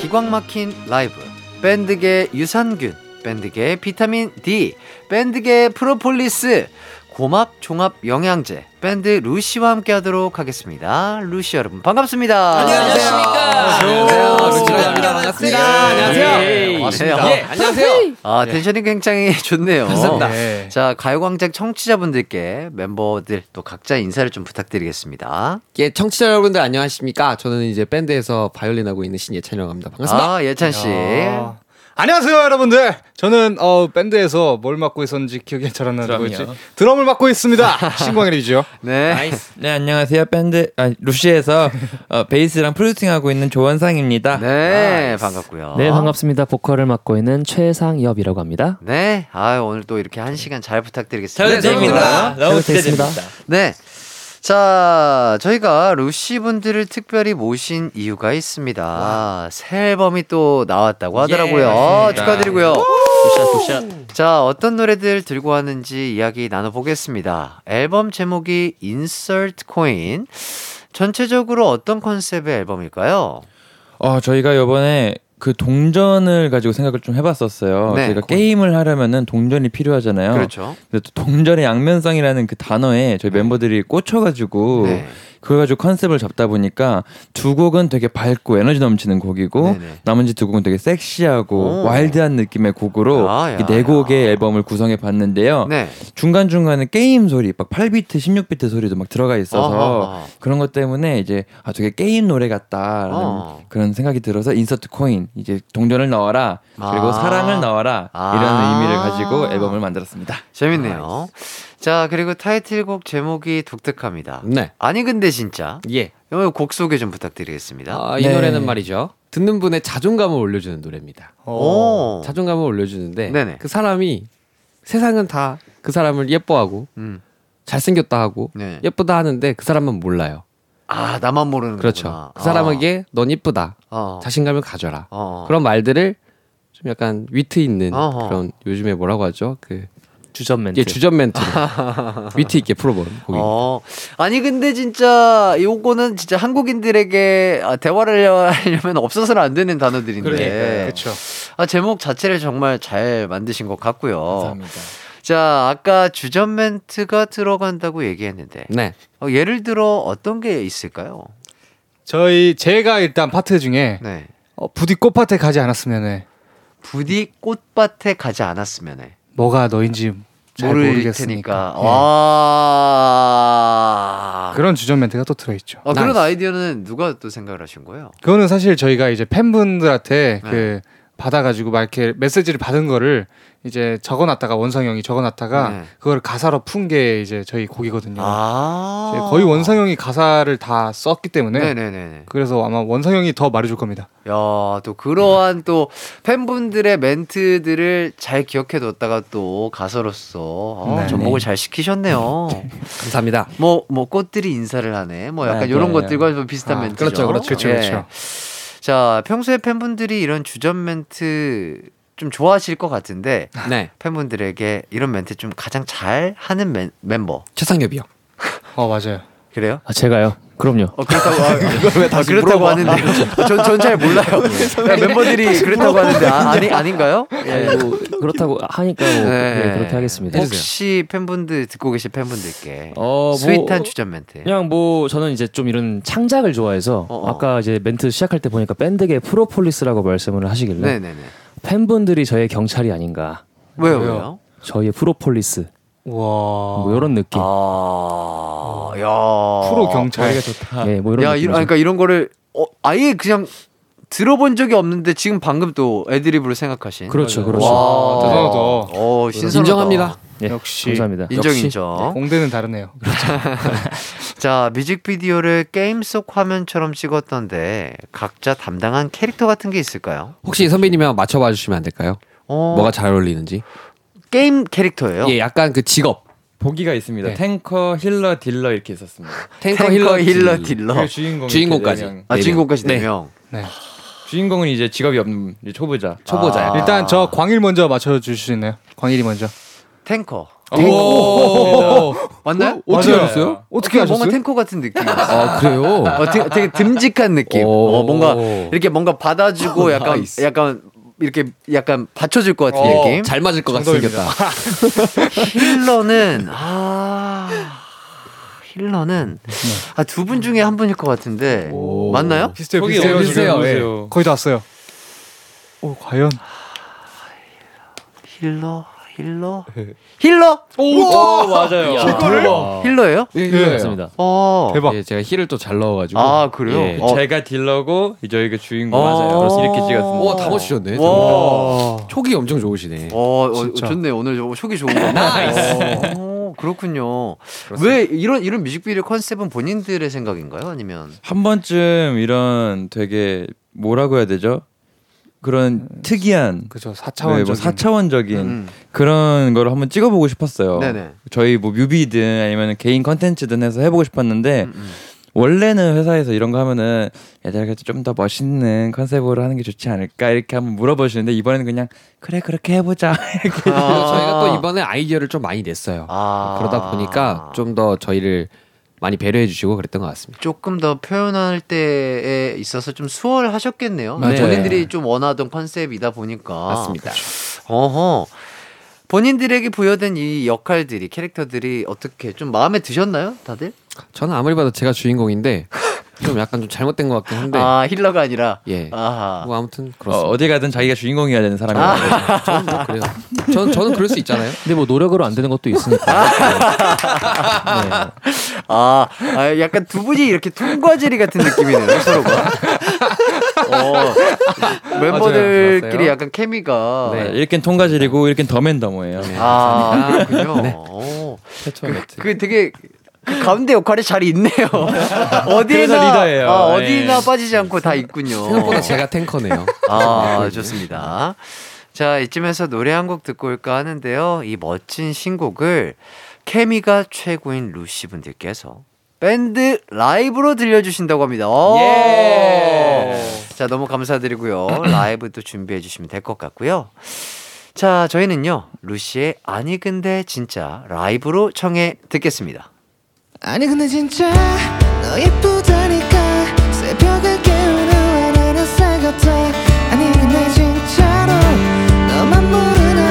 기광 막힌 라이브 밴드계 유산균 밴드계 비타민 D 밴드계 프로폴리스 고막 종합 영양제 밴드 루시와 함께 하도록 하겠습니다 루시 여러분 반갑습니다 안녕하십니까. 안녕하세요. 반갑습니다. 반갑습니다. 안녕하세요. 네, 반갑습니다 예, 안녕하세요. 아 텐션이 굉장히 [LAUGHS] 좋네요 감사합니다. 네. 자 가요광장 청취자분들께 멤버들 또 각자 인사를 좀 부탁드리겠습니다 예, 청취자 여러분들 안녕하십니까? 저는 이제 밴드에서 바이올린 하고 있는 신예찬이라고 합니다. 반갑습니다. 아 예찬씨 어, 안녕하세요 여러분들 저는 어, 밴드에서 뭘 맡고 있었는지 기억이 잘 안 나는. 거였지 드럼을 맡고 있습니다 [LAUGHS] 신광일이죠 네네 안녕하세요 밴드 아, 루시에서 어, 베이스랑 producing하고 있는 조원상입니다. 네, 반갑고요. 네, 반갑습니다. 보컬을 맡고 있는 최상엽이라고 합니다. 네, 아 오늘 또 이렇게 한 시간 잘 부탁드리겠습니다. 잘 부탁드립니다. 너무 잘 기대됩니다. 네. 자, 저희가 루시 분들을 특별히 모신 이유가 있습니다. 새 앨범이 또 나왔다고 하더라고요. 맞습니다. 축하드리고요. Good shot, good shot. 자, 어떤 노래들 들고 왔는지 이야기 나눠보겠습니다. 앨범 제목이 Insert Coin. 전체적으로 어떤 컨셉의 앨범일까요? 어 저희가 이번에 그 동전을 가지고 생각을 좀 해봤었어요. 네, 저희가 고- 게임을 하려면은 동전이 필요하잖아요. 그렇죠. 근데 또 동전의 양면성이라는 그 단어에 저희 멤버들이 꽂혀가지고 네. 그걸 가지고 컨셉을 잡다 보니까 두 곡은 되게 밝고 에너지 넘치는 곡이고 네네. 나머지 두 곡은 되게 섹시하고 오. 와일드한 느낌의 곡으로 야, 야, 이네 곡의 야. 앨범을 구성해 봤는데요. 네. 중간 중간에 게임 소리, 막 8비트, 16비트 소리도 막 들어가 있어서 어허. 그런 것 때문에 이제 아 되게 게임 노래 같다라는 어. 그런 생각이 들어서 Insert Coin 이제 동전을 넣어라 그리고 아. 사랑을 넣어라 아. 이런 의미를 가지고 앨범을 만들었습니다. 재밌네요. 자, 그리고 타이틀곡 제목이 독특합니다. 네. 아니, 근데 진짜. 예. 곡 소개 좀 부탁드리겠습니다. 아, 이 네. 노래는 말이죠. 듣는 분의 자존감을 올려주는 노래입니다. 오. 자존감을 올려주는데 네네. 그 사람이 세상은 다 그 사람을 예뻐하고 음. 잘생겼다 하고 네. 예쁘다 하는데 그 사람만 몰라요. 아, 나만 모르는 그렇죠. 거구나. 그 사람에게 넌 이쁘다. 어. 자신감을 가져라. 어. 그런 말들을 좀 약간 위트 있는 어허. 그런 요즘에 뭐라고 하죠? 그 주전 멘트. 예, 주전 멘트로 위트 [LAUGHS] 있게 풀어본 곡입니다. 어. 아니 근데 진짜 요거는 진짜 한국인들에게 아, 대화를 하려면 없어서는 안 되는 단어들인데. 그렇죠 아, 제목 자체를 정말 잘 만드신 것 같고요. 감사합니다. 자, 아까 주전 멘트가 들어간다고 얘기했는데 네. 어, 예를 들어 어떤 게 있을까요? 저희 제가 일단 파트 중에 네. 어, 부디 꽃밭에 가지 않았으면 부디 꽃밭에 가지 않았으면 해. 뭐가 너인지 잘 모를 모르겠으니까 테니까. 예. 와. 그런 주전 멘트가 또 들어있죠 어, 그런. 아이디어는 누가 또 생각을 하신 거예요? 그거는 사실 저희가 이제 팬분들한테 네. 그 받아가지고 막 이렇게 메시지를 받은 거를 이제 적어놨다가 원상 형이 적어놨다가 네. 그걸 가사로 푼 게 이제 저희 곡이거든요. 아. 이제 거의 원상 형이 가사를 다 썼기 때문에 네네네. 그래서 아마 원상 형이 더 말해줄 겁니다. 야, 또 그러한 또 팬분들의 멘트들을 잘 기억해뒀다가 또 가사로서 아, 네. 접목을 잘 시키셨네요. 감사합니다. 뭐, 뭐 꽃들이 인사를 하네. 뭐 약간 네, 이런 네. 것들과 좀 비슷한 아, 멘트죠. 그렇죠, 그렇죠. 그렇죠, 예. 그렇죠. 자, 평소에 팬분들이 이런 주접 멘트 좀 좋아하실 것 같은데 네. 팬분들에게 이런 멘트 좀 가장 잘 하는 멤, 멤버 최상엽이요. 어 맞아요. 그래요? 아, 제가요. 그럼요. 어 그렇다고 아, [LAUGHS] 아, 그렇다고 하는데요. 전전 잘 몰라요. 그냥 [LAUGHS] 멤버들이 그렇다고 하는데 아, 아니 아닌가요? 예. 뭐 그렇다고 하니까 뭐 네. 네, 그렇게 하겠습니다. 혹시 팬분들 듣고 계신 팬분들께 어, 뭐, sweet한 주접 멘트. 그냥 뭐 저는 이제 좀 이런 창작을 좋아해서 어, 어. 아까 이제 멘트 시작할 때 보니까 밴드계 프로폴리스라고 말씀을 하시길래 네네네. 팬분들이 저의 경찰이 아닌가. 왜요 왜요? 저희의 프로폴리스 와. 뭐 이런 느낌. 아, 야. 프로 경찰. 좋다. 예, 뭐 이런 야, 느낌. 이런, 그러니까 이런 거를 어, 아예 그냥 들어본 적이 없는데 지금 방금 또 애드립으로 생각하신. 그렇죠. 그렇죠. 와, 대단하다. 어, 신선하다. 인정합니다. 예, 역시. 감사합니다. 인정 역시. 인정. 공대는 다르네요. [LAUGHS] 자, 뮤직비디오를 게임 속 화면처럼 찍었던데 각자 담당한 캐릭터 같은 게 있을까요? 혹시 선배님이 맞춰봐 주시면 안 될까요? 어, 뭐가 잘 어울리는지. 게임 캐릭터예요? 예, 약간 그 직업. 보기가 있습니다. 네. 탱커, healer, 딜러 이렇게 있었습니다. 탱커, 탱커, healer, healer, 딜. 딜러. 그 주인공 주인공까지. 네 명. 아, 네 주인공까지 명. 네 네. 명. 네. 주인공은 이제 직업이 없는 초보자. 초보자요. 아. 일단 저 광일 먼저 맞춰주실 수 있나요? 광일이 먼저. 탱커. 오. 맞나요? 어떻게 맞아요. 알았어요? 어떻게 뭔가 하셨어요? 탱커 같은 느낌이었어요. 아, 그래요? 어, 되게, 되게 듬직한 느낌. 오. 어, 뭔가 이렇게 뭔가 받아주고 [LAUGHS] 약간 nice. 약간 이렇게 약간 받쳐줄 것 같은 어. 느낌. 잘 맞을 것. 생겼다. [LAUGHS] healer는 아 healer는 아, 두 분 중에 한 분일 것 같은데 오. 맞나요? 비슷해요, 비슷해요. 비슷해요, 예. 보세요. 거의 다 왔어요. 오, 과연? healer healer healer 오, 맞아요. 대박. healer예요? 예, 예. 예. 맞습니다. 어 대박. 예, 제가 heal을 또 잘 넣어가지고. 아, 그래요? 예. 어. 제가 딜러고 저희가 주인공 어. 맞아요. 그래서 이렇게 찍었습니다. 오, 다 맞추셨네. 와. 촉이 엄청 좋으시네. 어, 어 진짜. 좋네 오늘 저 촉이 좋은 거. 어, 그렇군요. 왜 이런 이런 뮤직비디오 컨셉은 본인들의 생각인가요? 아니면 한 번쯤 이런 되게 뭐라고 해야 되죠? 그런 특이한 그죠. 네, 4차원적인. 뭐 4차원적인 음. 그런 거를 한번 찍어보고 싶었어요. 네네. 저희 뭐 뮤비든 아니면 개인 컨텐츠든 해서 해보고 싶었는데 음, 음. 원래는 회사에서 이런 거 하면은 얘들한테 좀 더 멋있는 컨셉으로 하는 게 좋지 않을까 이렇게 한번 물어보시는데 이번에는 그냥 그래 그렇게 해보자 [LAUGHS] 이렇게 그래서 저희가 또 이번에 아이디어를 좀 많이 냈어요. 아. 그러다 보니까 좀 더 저희를 많이 배려해 주시고 그랬던 것 같습니다. 조금 더 표현할 때에 있어서 좀 수월하셨겠네요. 맞아요. 본인들이 좀 원하던 컨셉이다 보니까. 맞습니다. 어허. 본인들에게 부여된 이 역할들이 캐릭터들이 어떻게 좀 마음에 드셨나요, 다들? 저는 아무리 봐도 제가 주인공인데 [LAUGHS] 좀 약간 좀 잘못된 것 같긴 한데 아 힐러가 아니라. 예. 아하. 뭐 아무튼 어, 그렇습니다. 어 디 가든 자기가 주인공이어야 되는 사람이에요. [LAUGHS] 저는 뭐 그래요. 저는 저는 그럴 수 있잖아요. 근데 뭐 노력으로 안 되는 것도 있으니까. 네. 아, 아, 약간 두 분이 이렇게 통과제리 같은 느낌이네요, 서로가. [LAUGHS] 어, 멤버들끼리. 약간 케미가. 네, 이렇게는 통과질이고 이렇게는 더맨더머예요. 아, 그렇군요. 오. 최초 그. 그 되게 그 가운데 역할이 잘 있네요. [LAUGHS] 어디나 리더예요. 아, 네. 어디나 빠지지 않고 다 있군요. 생각보다 제가 탱커네요. 아, 좋습니다. 자, 이쯤에서 노래 한 곡 듣고 올까 하는데요. 이 멋진 신곡을 케미가 최고인 루시 분들께서 밴드 라이브로 들려주신다고 합니다. 오! 예. 자, 너무 감사드리고요. 라이브도 준비해 주시면 될 것 같고요. 자, 저희는요, 루시의 아니 근데 진짜 라이브로 청해 듣겠습니다. 아니 근데 진짜 너 예쁘다니까. 새벽을 깨우는 하늘 햇살 같아? 아니 근데 진짜로 너만 모르나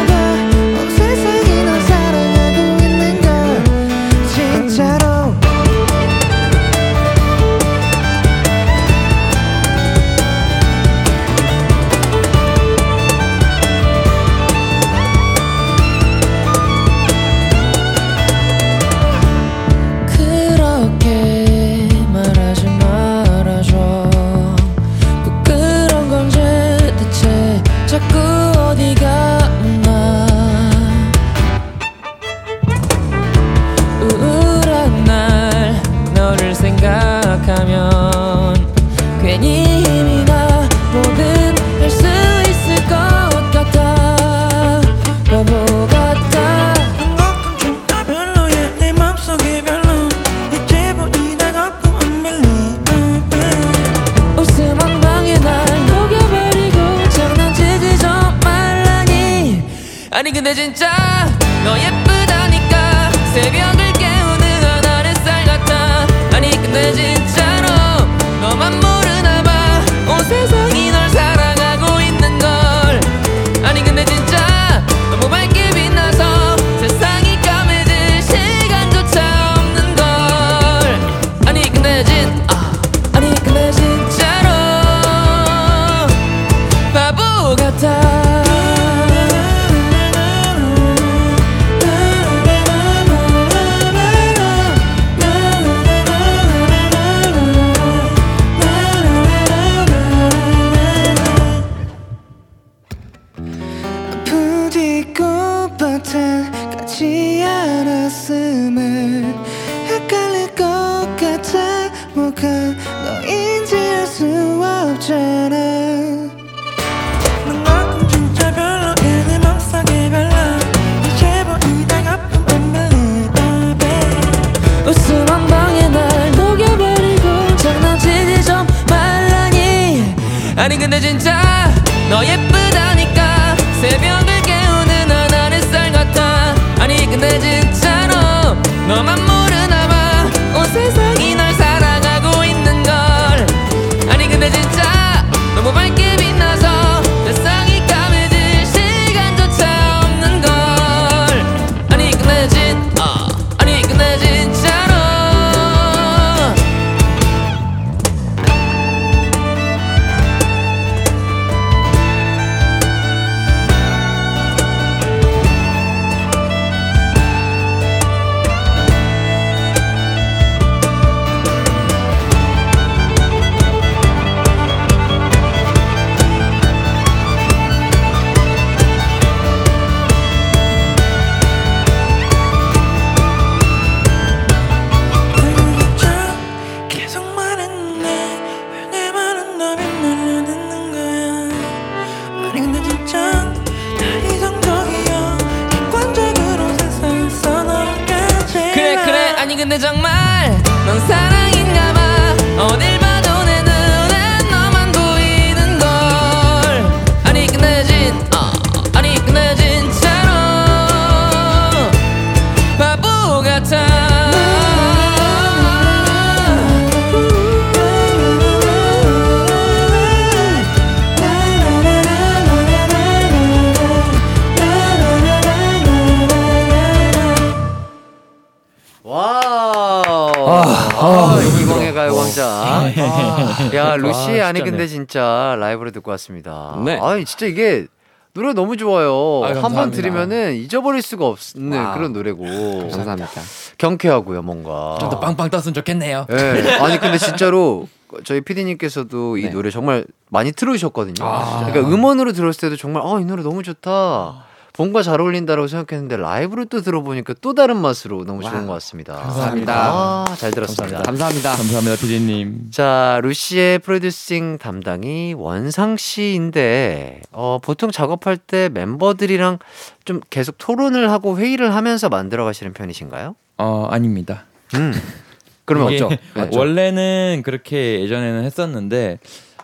라이브로 듣고 왔습니다. 네. 아, 진짜 이게 노래 너무 좋아요. 아, 한번 감사합니다. 들으면은 잊어버릴 수가 없는 와우. 그런 노래고. 감사합니다. 경쾌하고요, 뭔가. 좀 더 빵빵 떴으면 좋겠네요. 예. [LAUGHS] 아니 근데 진짜로 저희 PD님께서도 이 네. 노래 정말 많이 틀어주셨거든요. 아. 그러니까 음원으로 들었을 때도 정말 아이 노래 너무 좋다. 뭔가 잘 어울린다라고 생각했는데 라이브로 또 들어보니까 또 다른 맛으로 너무 좋은 것 같습니다. 감사합니다. 아, 잘 들었습니다. 감사합니다. 감사합니다, 피디님. 자, 루시의 producing 담당이 원상 씨인데, 어, 보통 작업할 때 멤버들이랑 좀 계속 토론을 하고 회의를 하면서 만들어 가시는 편이신가요? 어, 아닙니다. 음. [LAUGHS] 그러면? 어쩌? 원래는 그렇게 예전에는 했었는데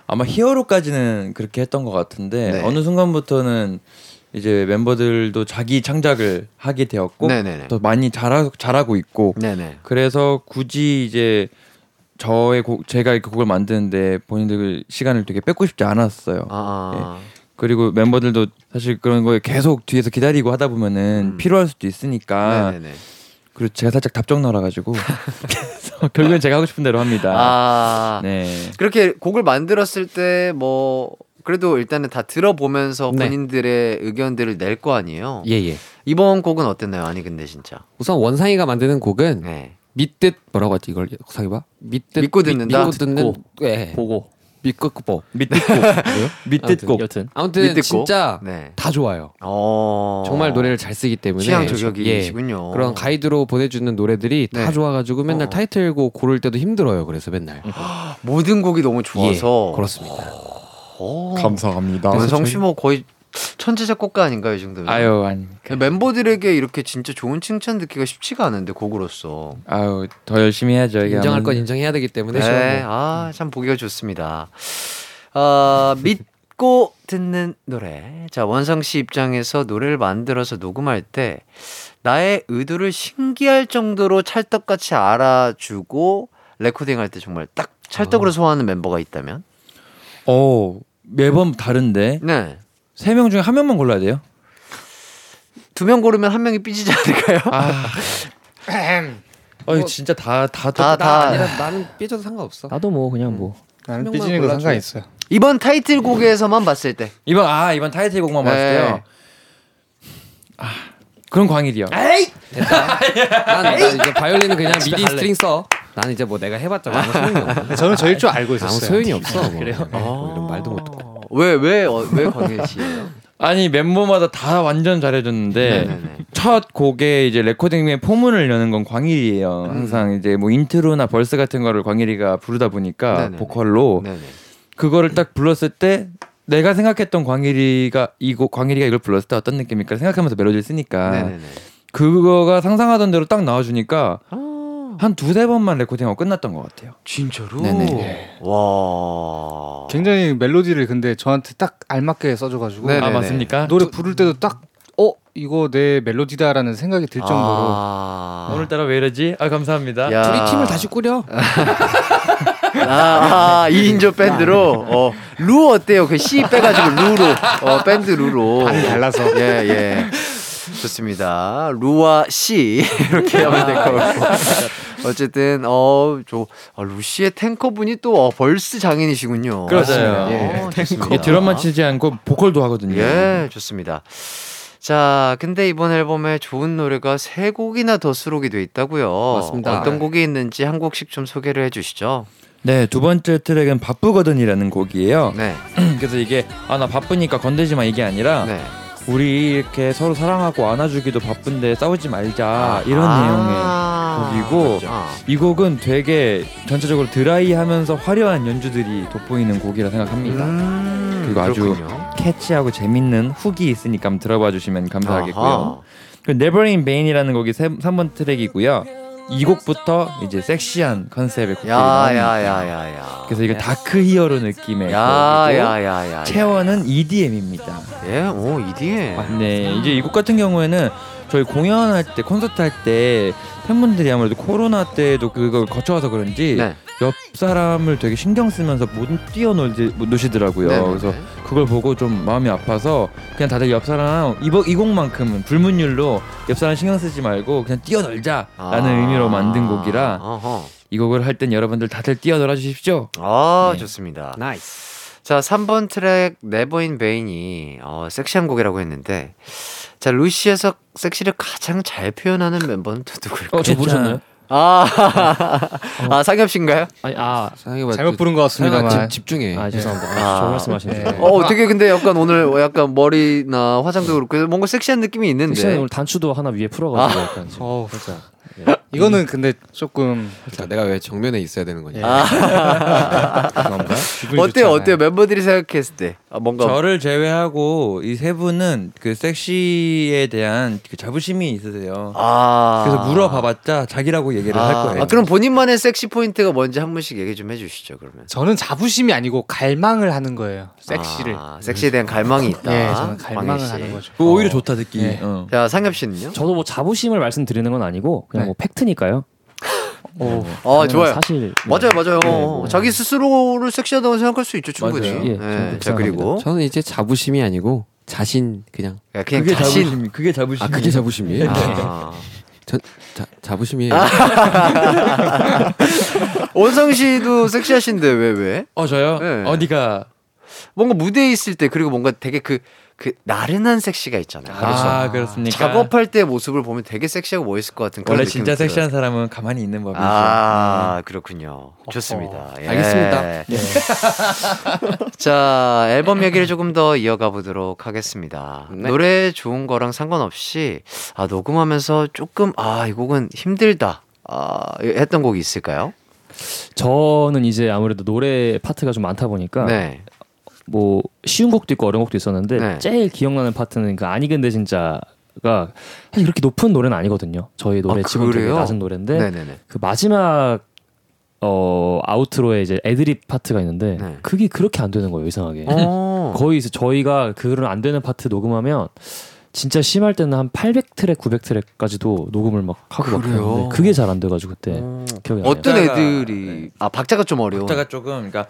아마 히어로까지는 그렇게 했던 것 같은데 네. 어느 순간부터는 이제 멤버들도 자기 창작을 하게 되었고 네네네. 더 많이 잘하, 잘하고 있고 네네. 그래서 굳이 이제 저의 곡 제가 이렇게 곡을 만드는데 본인들 시간을 되게 뺏고 싶지 않았어요. 아, 그리고 멤버들도 사실 그런 거에 계속 뒤에서 기다리고 하다 보면은 음. 필요할 수도 있으니까 네네네. 그리고 제가 살짝 답정 너라 가지고 [LAUGHS] 그래서 결국엔 제가 하고 싶은 대로 합니다. 아, 네. 그렇게 곡을 만들었을 때 뭐 그래도 일단은 다 들어보면서 네. 본인들의 의견들을 낼 거 아니에요. 예예. 이번 곡은 어땠나요? 아니 근데 진짜. 우선 원상이가 만드는 곡은 네. 믿듯 뭐라고 하지 이걸 상해봐 믿듯 믿고 듣는다? 믿고 듣는 예. 보고 밑듣고 밑듣고 밑듣고 여튼 아무튼 밑듣고. 진짜 네. 다 좋아요. 어. 정말 노래를 잘 쓰기 때문에 취향 저격이시군요. 예, 그런 가이드로 보내주는 노래들이 다 네. 좋아가지고 맨날 어. 타이틀곡 고를 때도 힘들어요. 그래서 맨날 모든 곡이 너무 좋아서 예, 그렇습니다. 어. 감사합니다. 원성 씨뭐 거의 천재 작곡가 아닌가요, 이 정도면? 아유 아니 멤버들에게 이렇게 진짜 좋은 칭찬 듣기가 쉽지가 않은데 곡으로서. 아유 더 열심히 해야죠. 인정할 건 인정해야 되기 때문에 네, 네. 아, 참 보기가 좋습니다. 어, 믿고 듣는 노래. 자, 원상 씨 입장에서 노래를 만들어서 녹음할 때 나의 의도를 신기할 정도로 찰떡같이 알아주고 레코딩 할 때 정말 딱 찰떡으로 소화하는 멤버가 있다면? 어 매번 다른데 네. 세 명 중에 한 명만 골라야 돼요. 두 명 고르면 한 명이 삐지지 않을까요? 아, [LAUGHS] 어 진짜 다 다 다, 똑같. 다. 아니라 나는 삐져도 상관없어. 나도 뭐 그냥 뭐 나는 삐지는 거. 상관 있어요. 이번 타이틀곡에서만 봤을 때. 이번 아 이번 타이틀곡만 봤을 네. 때요. 아 그런 광일이요. 에이! 난, 난 이제 바이올린은 그냥 MIDI string 써. 나는 이제 뭐 내가 해봤자 아무 소용이 없어. [LAUGHS] 저는 저일 줄 알고 아무 있었어요. 소용이 없어. 뭐. 그래요? 네, 뭐 이런 말도 못하고. 왜, 왜, 어, 왜 광일 씨예요? 아니 멤버마다 다 완전 잘해줬는데 네네네. 첫 곡에 이제 레코딩의 포문을 여는 건 광일이에요. 항상 이제 뭐 intro나 verse 같은 거를 광일이가 부르다 보니까 네네네. 보컬로 네네. 그거를 딱 불렀을 때 내가 생각했던 광일이가 이곡 광일이가 이걸 불렀을 때 어떤 느낌일까 생각하면서 멜로디를 쓰니까 네네네. 그거가 상상하던 대로 딱 나와주니까 아, 한 두세 번만 레코딩하고 끝났던 것 같아요. 진짜로? 네네. 와. 굉장히 멜로디를 근데 저한테 딱 알맞게 써줘가지고 네네네. 아 맞습니까? 노래 부를 때도 딱 어 이거 내 멜로디다라는 생각이 들 정도로 아. 오늘따라 왜 이러지? 아 감사합니다. 야. 둘이 팀을 다시 꾸려. [LAUGHS] 아, 아 2인조 밴드로 어, 루 어때요? 그 C 빼가지고 루로 어, 밴드 루로 반이 달라서. 예 예. 좋습니다. 루와 C 이렇게 하면 될 것 같고. 어쨌든 어저 아, 루시의 탱커 분이 또 어, verse 장인이시군요. 그렇죠. 예, 예. 좋습니다. 예, 드럼만 치지 않고 보컬도 하거든요. 예, 좋습니다. 자, 근데 이번 앨범에 좋은 노래가 세 곡이나 더 수록이 돼 있다고요. 맞습니다. 어떤 곡이 있는지 한 곡씩 좀 소개를 해주시죠. 네, 두 번째 트랙은 바쁘거든이라는 곡이에요. 네, [CLEARS THROAT] 그래서 이게 아 나 바쁘니까 건들지 마 이게 아니라 네. 우리 이렇게 서로 사랑하고 안아주기도 바쁜데 싸우지 말자 이런 아, 내용의 곡이고 아, 이 곡은 되게 전체적으로 드라이하면서 화려한 연주들이 돋보이는 곡이라 생각합니다. 음, 그리고 아주 그렇군요. catchy하고 재밌는 hook이 있으니까 들어봐 주시면 감사하겠고요. 아하. 그 Never in Vain이라는 곡이 3 번 트랙이고요. 이 곡부터 이제 섹시한 컨셉의 곡들이 나옵니다. 그래서 이거 dark hero 느낌의 곡이고. 채원은 EDM입니다. 예, 오 EDM. 네, 이제 이 곡 같은 경우에는 저희 공연할 때 콘서트 할 때 팬분들이 아무래도 코로나 때도 그걸 거쳐와서 그런지 네. 옆 사람을 되게 신경 쓰면서 못 뛰어노시더라고요. 네, 네, 그래서 네. 그걸 보고 좀 마음이 아파서 그냥 다들 옆 사람 이, 이 곡만큼은 불문율로 옆 사람 신경 쓰지 말고 그냥 뛰어놀자라는 아. 의미로 만든 곡이라 어허. 이 곡을 할 땐 여러분들 다들 뛰어놀아 주십시오. 아 네. 좋습니다. nice. 자 3번 트랙 Never in Vain이 어, 섹시한 곡이라고 했는데 자 루시에서 섹시를 가장 잘 표현하는 멤버는 또 누구일까요? 어, 저 모르셨나요? 아, [LAUGHS] 아 상엽 씨인가요? 아니 아, 잘못 부른 것 같습니다만. 집, 집중해. 아 죄송합니다. 아. 저 말씀하시는 네. 데어 되게 근데 약간 오늘 약간 머리나 화장도 그렇고 뭔가 섹시한 느낌이 있는데. 섹시한 오늘 단추도 하나 위에 풀어가지고 약간 지금 어우, 살짝 이거는 근데 조금 자, 내가 왜 정면에 있어야 되는 거냐? 기분이 좋지 어때요? 어때요? 멤버들이 생각했을 때 아, 뭔가 저를 제외하고 이 세 분은 그 섹시에 대한 그 자부심이 있으세요. 아 그래서 물어봐봤자 자기라고 얘기를 할 아, 거예요. 아, 그럼 본인만의 섹시 포인트가 뭔지 한 분씩 얘기 좀 해주시죠. 그러면 저는 자부심이 아니고 갈망을 하는 거예요. 섹시를. 아, 섹시에 대한 갈망이 있다. 예, 저는 갈망을 씨. 하는 거죠. 그거 오히려 좋다 듣기. 네. 어. 자 상엽 씨는요? 저도 뭐 자부심을 말씀드리는 건 아니고 그냥 네. 뭐 팩트니까요. 오. 어 그냥 좋아요. 사실 맞아요, 맞아요. 네, 뭐. 자기 스스로를 섹시하다고 생각할 수 있죠, 충분히. 맞아요. 예, 예, 저는 자 그리고 저는 이제 자부심이 아니고 자신 그냥. 야, 그냥 그게 자신. 자부심. 그게 자부심. 아 그게 자부심이에요? 아. 전 자, 자부심이에요. 원성 씨도 섹시하신데 왜 왜? 어 저요? 네. 어디가? 뭔가 무대에 있을 때 그리고 뭔가 되게 그 그 나른한 섹시가 있잖아요. 아, 그렇습니까? 작업할 때 모습을 보면 되게 섹시하고 멋있을 것 같은 그런 원래 진짜 들어요. 섹시한 사람은 가만히 있는 법이죠. 아, 그렇군요. 좋습니다. 예. 알겠습니다. [LAUGHS] 자, 앨범 얘기를 조금 더 이어가 보도록 하겠습니다. 네. 노래 좋은 거랑 상관없이 아, 녹음하면서 조금 아, 이 곡은 힘들다. 아, 했던 곡이 있을까요? 저는 이제 아무래도 노래 파트가 좀 많다 보니까 네. 뭐 쉬운 곡도 있고 어려운 곡도 있었는데 네. 제일 기억나는 파트는 그 아니 근데 진짜가 사실 그렇게 높은 노래는 아니거든요. 저희 노래 아, 치고 되게? 낮은 노래인데 네네네. 그 마지막 어 outro에 이제 애드립 파트가 있는데 네. 그게 그렇게 안 되는 거예요 이상하게. 어. [LAUGHS] 거의 이제 저희가 그런 안 되는 파트 녹음하면 진짜 심할 때는 한 800트랙, 900트랙까지도 녹음을 막 하고 막 그래요? 그러는데 그게 잘 안 돼가지고 그때 어. 기억이 안 나요. 어떤 애들이 아 박자가 좀 어려운 박자가 조금 그러니까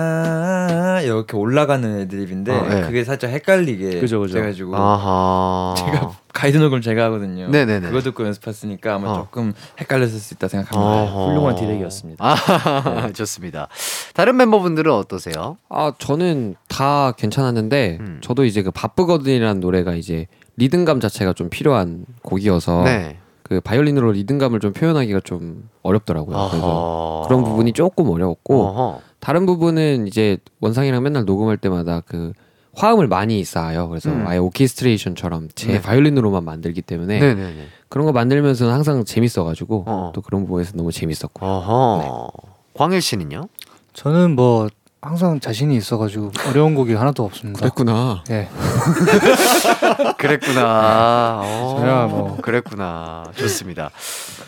나 이렇게 올라가는 애드립인데 어, 네. 그게 살짝 헷갈리게 그죠, 그죠. 돼가지고 아하 제가 가이드 녹음 제가 하거든요. 네네네. 그거 듣고 연습했으니까 아마 어. 조금 헷갈렸을 수 있다 생각합니다. 어허. 훌륭한 디렉이었습니다. 아, [LAUGHS] 좋습니다. 다른 멤버분들은 어떠세요? 아 저는 다 괜찮았는데 음. 저도 이제 그 바쁘거든이라는 노래가 이제 리듬감 자체가 좀 필요한 곡이어서 네. 그 바이올린으로 리듬감을 좀 표현하기가 좀 어렵더라고요. 그래서 어허. 그런 부분이 조금 어려웠고 어허. 다른 부분은 이제 원상이랑 맨날 녹음할 때마다 그 화음을 많이 쌓아요. 그래서 음. 아예 오케스트레이션처럼 제 네. 바이올린으로만 만들기 때문에 네네네. 그런 거 만들면서는 항상 재밌어가지고 어. 또 그런 부분에서 너무 재밌었고 어허. 광일 씨는요? 저는 뭐 항상 자신이 있어가지고 어려운 곡이 하나도 없습니다. 그랬구나. 예. [LAUGHS] 그랬구나. 어, 저야 뭐. 그랬구나. 좋습니다.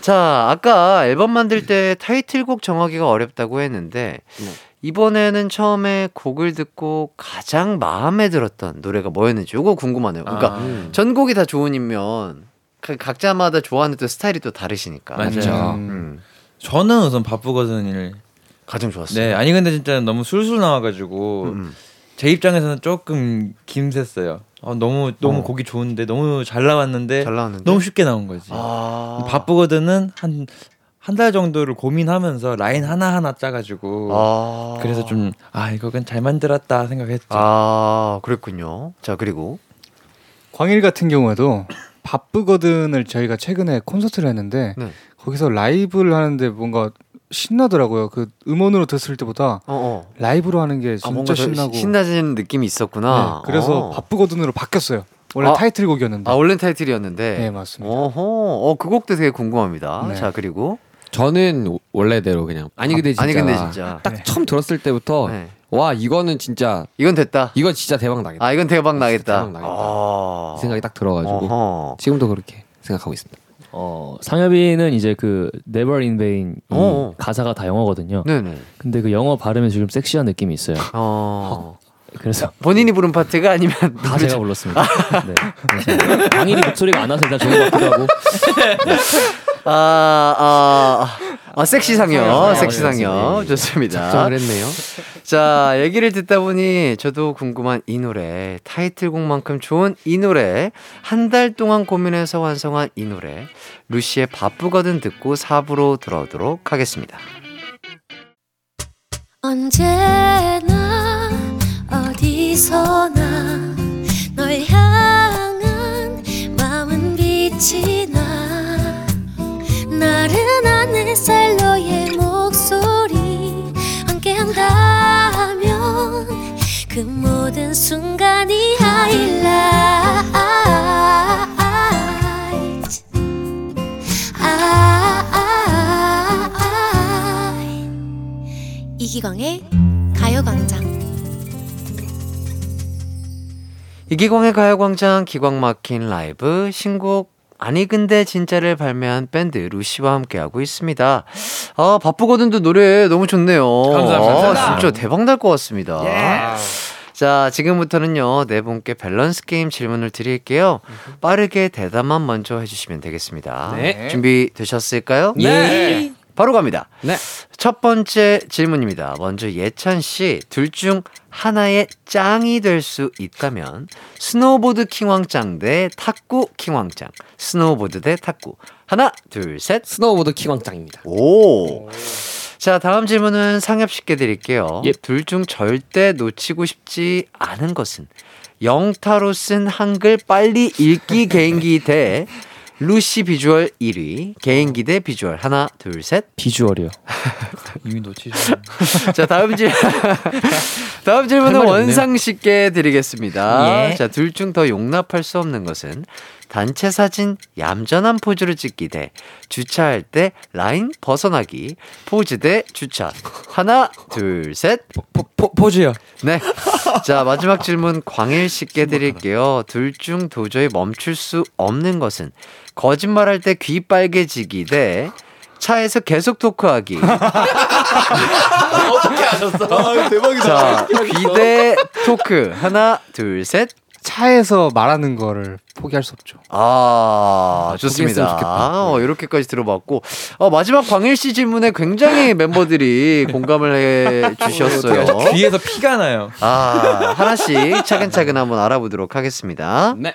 자, 아까 앨범 만들 때 타이틀곡 정하기가 어렵다고 했는데 네. 이번에는 처음에 곡을 듣고 가장 마음에 들었던 노래가 뭐였는지 요거 궁금하네요. 그러니까 아. 전곡이 다 좋으면 그 각자마다 좋아하는 또 스타일이 또 다르시니까. 맞아요. 음. 저는 우선 바쁘거든을 가장 좋았어요. 네 아니 근데 진짜 너무 술술 나와가지고 음. 제 입장에서는 조금 김샜어요. 어, 너무 너무 어. 곡이 좋은데 너무 잘 나왔는데 잘 나왔는데. 너무 쉽게 나온 거지. 아. 바쁘거든은 한 한 달 정도를 고민하면서 라인 하나 하나 짜가지고 아. 그래서 좀 아 이거는 잘 만들었다 생각했죠. 아, 그랬군요. 자, 그리고 광일 같은 경우에도 바쁘거든을 저희가 최근에 콘서트를 했는데 네. 거기서 라이브를 하는데 뭔가 신나더라고요. 그 음원으로 듣을 때보다 어, 어. 라이브로 하는 게 아, 진짜 더 신나고. 시- 신나지는 느낌이 있었구나. 네, 그래서 어. 바쁘거든으로 바뀌었어요. 원래 아. 타이틀곡이었는데. 아, 원래 타이틀이었는데. 네 맞습니다. 어허, 어, 그 곡도 되게 궁금합니다. 네. 자, 그리고. 저는 원래대로 그냥 아니 근데 진짜 아니, 근데 진짜. 딱 네. 처음 들었을 때부터 네. 와 이거는 진짜 이건 됐다. 이거 진짜 대박 나겠다 아, 이건 대박 나겠다. 대박 나겠다. 아. 이 생각이 딱 들어가지고 어허. 지금도 그렇게 생각하고 있습니다. 어 상엽이는 이제 그 Never in Vain 이 어. 가사가 다 영어거든요. 네네. 근데 그 영어 발음에 좀 섹시한 느낌이 있어요. 어. [LAUGHS] 그래서 본인이 부른 파트가 아니면 다 제가 불렀습니다. [LAUGHS] 네. 강일이 목소리가 안 나서 일단 좋은 것 같기도 하고. [LAUGHS] 아, 아, 아, 섹시 상여, 섹시 상여. 좋습니다. 작정을 했네요. 자, 얘기를 듣다 보니 저도 궁금한 이 노래, 타이틀곡만큼 좋은 이 노래, 한 달 동안 고민해서 완성한 이 노래, 루시의 바쁘거든 듣고 4부로 돌아오도록 하겠습니다. 언제나 어디서나 널 향한 마음은 빛이 나 나른한 햇살 너의 목소리 함께한다면 그 모든 순간이 이기광의 가요광장. 이기광의 가요광장 기광 막힌 라이브 신곡 아니 근데 진짜를 발매한 밴드 루시와 함께하고 있습니다. 아 바쁘거든도 노래 너무 좋네요. 감사합니다. 아, 진짜 대박 날 것 같습니다. 자 지금부터는요 네 분께 밸런스 게임 질문을 드릴게요. 빠르게 대답만 먼저 해주시면 되겠습니다. 네. 준비 되셨을까요? 네. 바로 갑니다. 네. 첫 번째 질문입니다. 먼저 예찬 씨, 둘 중 하나의 짱이 될 수 있다면 스노보드 킹왕짱 대 탁구 킹왕짱. 스노보드 대 탁구. 하나, 둘, 셋. 스노우보드 킹왕짱입니다. 오. 자, 다음 질문은 상엽 씨께 드릴게요. 예. 둘중 절대 놓치고 싶지 않은 것은 영타로 쓴 한글 빨리 읽기 [LAUGHS] 개인기 대 루시 비주얼 1위 개인기 대 비주얼 하나 둘 셋. 비주얼이요. [LAUGHS] 이미 놓치셨. [LAUGHS] 자 다음 질 [LAUGHS] 다음 질문은. 원상 씨께 드리겠습니다. 예. 자둘 중 더 용납할 수 없는 것은 단체 사진 얌전한 포즈를 찍기 대 주차할 때 라인 벗어나기 포즈 대 주차 하나 둘 셋. 포, 포, 포즈요. 네. 자 마지막 질문 광일 씨께 드릴게요. 둘 중 도저히 멈출 수 없는 것은 거짓말할 때 귀 빨개지기 대 차에서 계속 토크하기. 어떻게 하셨어? 아, 대박이다. 자, 귀대 토크. 하나, 둘, 셋. 차에서 말하는 거를 포기할 수 없죠. 아, 좋습니다. 포기했으면 좋겠다. 어, 이렇게까지 들어봤고. 어, 마지막 광일 씨 질문에 굉장히 [LAUGHS] 멤버들이 공감을 해 주셨어요. 귀에서 피가 나요. 아, 하나씩 차근차근 한번 알아보도록 하겠습니다. 네.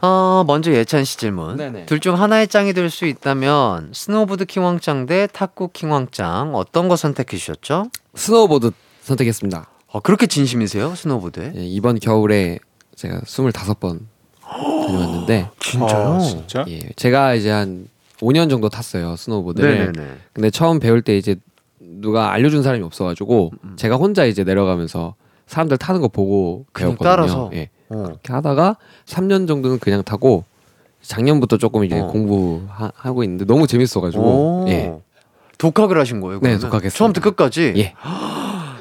어, 먼저 예찬 씨 질문. 네네. 둘중 하나의 짱이 될 수 있다면 스노우보드 킹왕짱 대 탁구 킹왕짱 어떤 거 선택해 주셨죠? 스노우보드 선택했습니다. 어, 그렇게 진심이세요? 스노우보드에? 예, 이번 겨울에 제가 25번 다녀왔는데 진짜요? 아, 진짜? 예, 제가 이제 한 5년 정도 탔어요 스노우보드를. 네네네. 근데 처음 배울 때 이제 누가 알려준 사람이 없어가지고 음. 제가 혼자 이제 내려가면서 사람들 타는 거 보고 배웠거든요. 따라서? 예. 어. 그렇게 하다가 3년 정도는 그냥 타고 작년부터 조금 이제 어. 공부하고 있는데 너무 재밌어가지고 오. 예. 독학을 하신 거예요? 네, 그러면? 독학했습니다. 처음부터 끝까지? 예.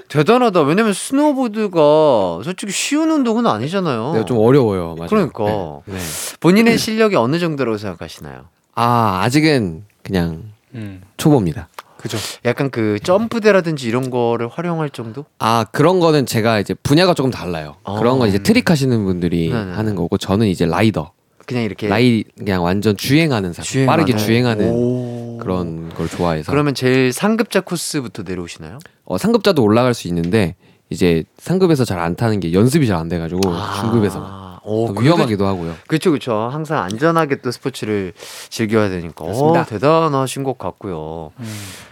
대단하다. 왜냐면 스노보드가 솔직히 쉬운 운동은 아니잖아요. 네, 좀 어려워요. 맞아요. 그러니까. 네. 네. 본인의 실력이 어느 정도라고 생각하시나요? 아 아직은 그냥 음, 초보입니다. 그죠. 약간 그 점프대라든지 이런 거를 활용할 정도? 아 그런 거는 제가 이제 분야가 조금 달라요. 어. 그런 건 이제 트릭 하시는 분들이 네네. 하는 거고 저는 이제 라이더. 그냥 이렇게 라이 그냥 완전 주행하는 사람, 주행하는- 빠르게 주행하는 오. 그런 걸 좋아해서. 그러면 제일 상급자 코스부터 내려오시나요? 어, 상급자도 올라갈 수 있는데 이제 상급에서 잘 안 타는 게 연습이 잘 안 돼가지고 중급에서 아, 오, 또 근데- 위험하기도 하고요. 그렇죠, 그렇죠. 항상 안전하게 또 스포츠를 즐겨야 되니까. 오, 그렇습니다. 대단하신 것 같고요.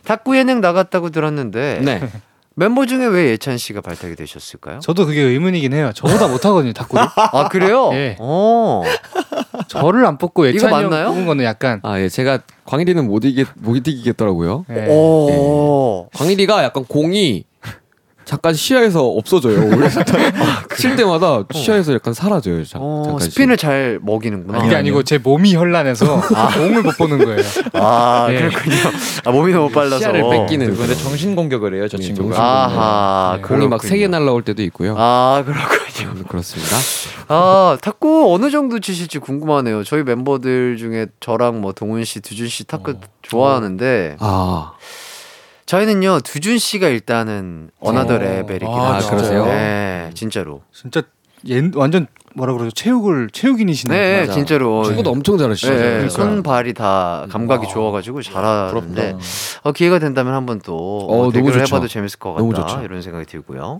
탁구 예능 나갔다고 들었는데 네. 멤버 중에 왜 예찬 씨가 발탁이 되셨을까요? 저도 그게 의문이긴 해요. 저보다 못하거든요, 탁구를. 아 그래요? 예. 어. 저를 안 뽑고 예찬이 형 맞나요? 뽑은 거는 약간 아 예, 제가 광일이는 못 이기 못 이기겠더라고요. 예. 오. 광일이가 약간 공이 잠깐 시야에서 없어져요. 그래서 [LAUGHS] 칠 때마다 시야에서 약간 사라져요. 자, 어. 스핀을 잘 먹이는구나. 그게 아니고 제 몸이 현란해서 [LAUGHS] 공을 못 보는 거예요. 아 예. 그렇군요. 아 몸이 너무 빨라서. 시야를 뺏기는 근데 정신 공격을 해요, 저 네, 친구가. 아하. 공이 막 세 개. 날라올 때도 있고요. 아 그렇군요. 음, 그렇습니다. 아 탁구 어느 정도 치실지 궁금하네요. 저희 멤버들 중에 저랑 뭐 동훈 씨, 두준 씨 탁구 좋아하는데 아 저희는요 두준 씨가 일단은 another level이긴 아, 하죠. 그러세요? 네, 진짜로. 진짜 얘 완전 뭐라 그러죠? 체육을 체육인이시네. 네, 맞아. 진짜로. 축구도 엄청 잘하시죠. 네, 그러니까요. 손 발이 다 감각이 좋아가지고 잘하는데 어, 기회가 된다면 한번 또 어, 어, 너무 대결을. 해봐도 재밌을 것 너무 같다 좋죠. 이런 생각이 들고요.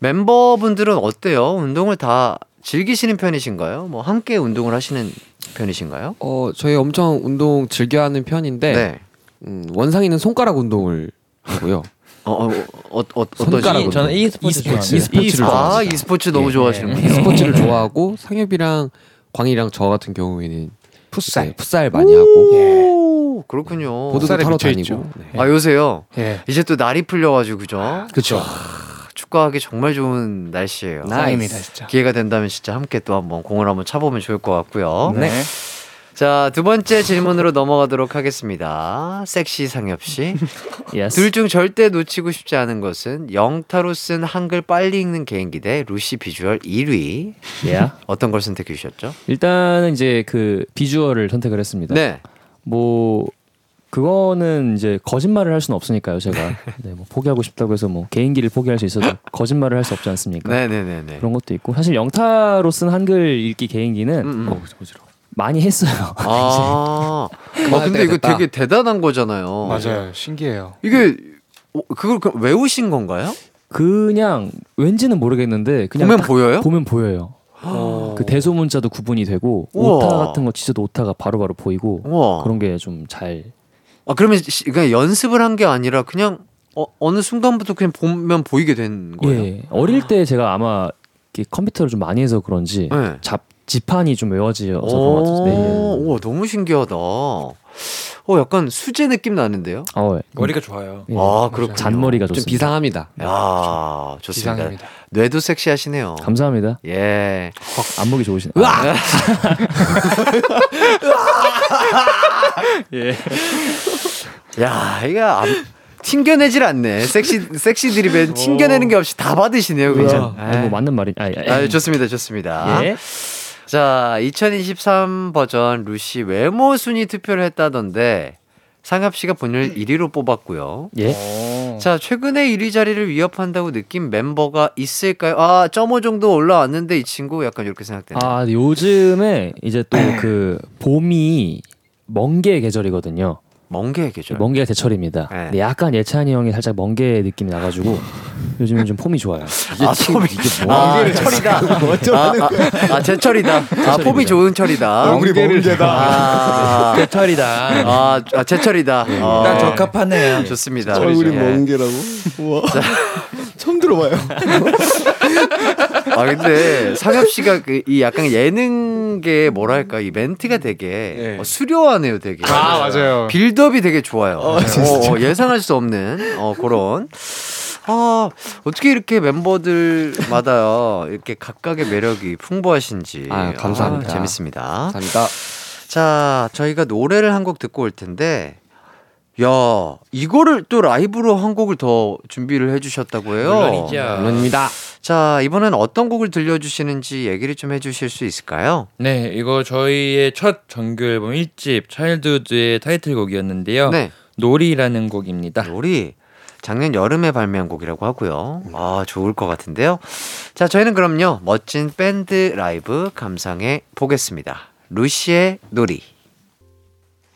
멤버분들은 어때요? 운동을 다 즐기시는 편이신가요? 뭐 함께 운동을 하시는 편이신가요? 어 저희 엄청 운동 즐겨하는 편인데 네. 음, 원상이는 손가락 운동을 하고요. 어, 어, 어, 어? 손가락 운동. 저는 e스포츠 e스포츠. 좋아합니다. e스포츠를 아, e스포츠 너무 예. 좋아하시는군요. 스포츠를 좋아하고 상엽이랑 광이랑 저 같은 경우에는 풋살. 네, 풋살 많이 하고 오, 그렇군요. 보드도 타러. 다니고. 네. 아, 요새요. 예. 이제 또 날이 풀려가지고, 그죠? 그렇죠. 축구하기 정말 좋은 날씨예요. 짱입니다, 진짜. 기회가 된다면 진짜 함께 또 한번 공을 한번 차보면 좋을 것 같고요. 네. 자, 두 번째 질문으로 넘어가도록 하겠습니다. 섹시 상엽 씨. [LAUGHS] yes. 둘중 절대 놓치고 싶지 않은 것은 영타로 쓴 한글 빨리 읽는 개인기 대 루시 비주얼 1위. 예. 어떤 걸 선택해 주셨죠? 일단은 이제 그 비주얼을 선택을 했습니다. 네. 뭐 그거는 이제 거짓말을 할 수는 없으니까요. 제가 [LAUGHS] 네, 뭐 포기하고 싶다고 해서 뭐 개인기를 포기할 수 있어도 [LAUGHS] 거짓말을 할 수 없지 않습니까? 네네네네. 그런 것도 있고 사실 영타로 쓴 한글 읽기 개인기는 음, 음. 어. 많이 했어요. [LAUGHS] 아, 아 근데 이거 됐다. 되게 대단한 거잖아요. 맞아요. 신기해요. 이게 어, 그걸 그럼 외우신 건가요? 그냥 왠지는 모르겠는데 그냥 보면 딱 보여요? 보면 보여요. [GASPS] 그 대소문자도 구분이 되고 우와. 오타 같은 거 치셔도 오타가 바로 바로 보이고 우와. 그런 게 좀 잘 아 그러면 시- 그냥 연습을 한 게 아니라 그냥 어, 어느 순간부터 그냥 보면 보이게 된 거예요. 예. 어릴 때 제가 아마 컴퓨터를 좀 많이 해서 그런지 네. 잡 지판이 좀 외워져서 그런 것 같아요. 네. 오, 우와, 너무 신기하다. 어, 약간 수제 느낌 나는데요? 어, 예. 머리가 좋아요. 예. 아, 그렇군요. 잔머리가 좀 좋습니다. 비상합니다. 야, 좋습니다. 비상입니다. 뇌도 섹시하시네요. 감사합니다. 예. 안목이 좋으시네. 으아! [LAUGHS] 예. 야, 이거 안, 튕겨내질 않네. 섹시 섹시 드립에 튕겨내는 게 없이 다 받으시네요, 그죠? 아니, 뭐 맞는 말이. 아, 예. 아, 좋습니다, 좋습니다. 예. 자, 2023 버전 루시 외모 순위 투표를 했다던데 상엽 씨가 본인을 1위로 뽑았고요. 예. 자, 최근에 1위 자리를 위협한다고 느낀 멤버가 있을까요? 아, 점오 정도 올라왔는데 이 친구 약간 이렇게 생각되네요. 아 요즘에 이제 또 [CLEARS THROAT] 그 봄이 멍게 계절이거든요. 멍게 계절. 멍게가 제철입니다. 네. 근데 약간 예찬이 형이 살짝 멍게 느낌이 나가지고 요즘은 좀 폼이 좋아요. 아, 폼이 아, 철이다. 아, 아, 아, 제철이다. 아, 폼이 좋은 철이다. 우리 멍게다. 아, 제철이다. 아, 아 제철이다. 어, 딱 적합하네요. 좋습니다. 얼굴이 예. 멍게라고? 우와. 처음 들어봐요. [LAUGHS] 아 근데 상엽 씨가 그 이 약간 예능계 뭐랄까 이 멘트가 되게 어, 수려하네요, 되게. 아, 맞아요. 빌드업이 되게 좋아요. 어, 어, 예상할 수 없는 어, 그런. 아 어떻게 이렇게 멤버들마다 이렇게 각각의 매력이 풍부하신지. 아, 감사합니다. 아, 재밌습니다. 감사합니다. 자, 저희가 노래를 한 곡 듣고 올 텐데, 야, 이거를 또 라이브로 한 곡을 더 준비를 해주셨다고 해요. 물론이죠. 물론입니다. 자, 이번엔 어떤 곡을 들려주시는지 얘기를 좀 해주실 수 있을까요? 네, 이거 저희의 첫 정규 앨범 1집 차일드우드의 타이틀곡이었는데요. 네. 놀이라는 곡입니다. 놀이. 작년 여름에 발매한 곡이라고 하고요. 아, 좋을 것 같은데요. 자, 저희는 그럼요, 멋진 밴드 라이브 감상해 보겠습니다. 루시의 놀이.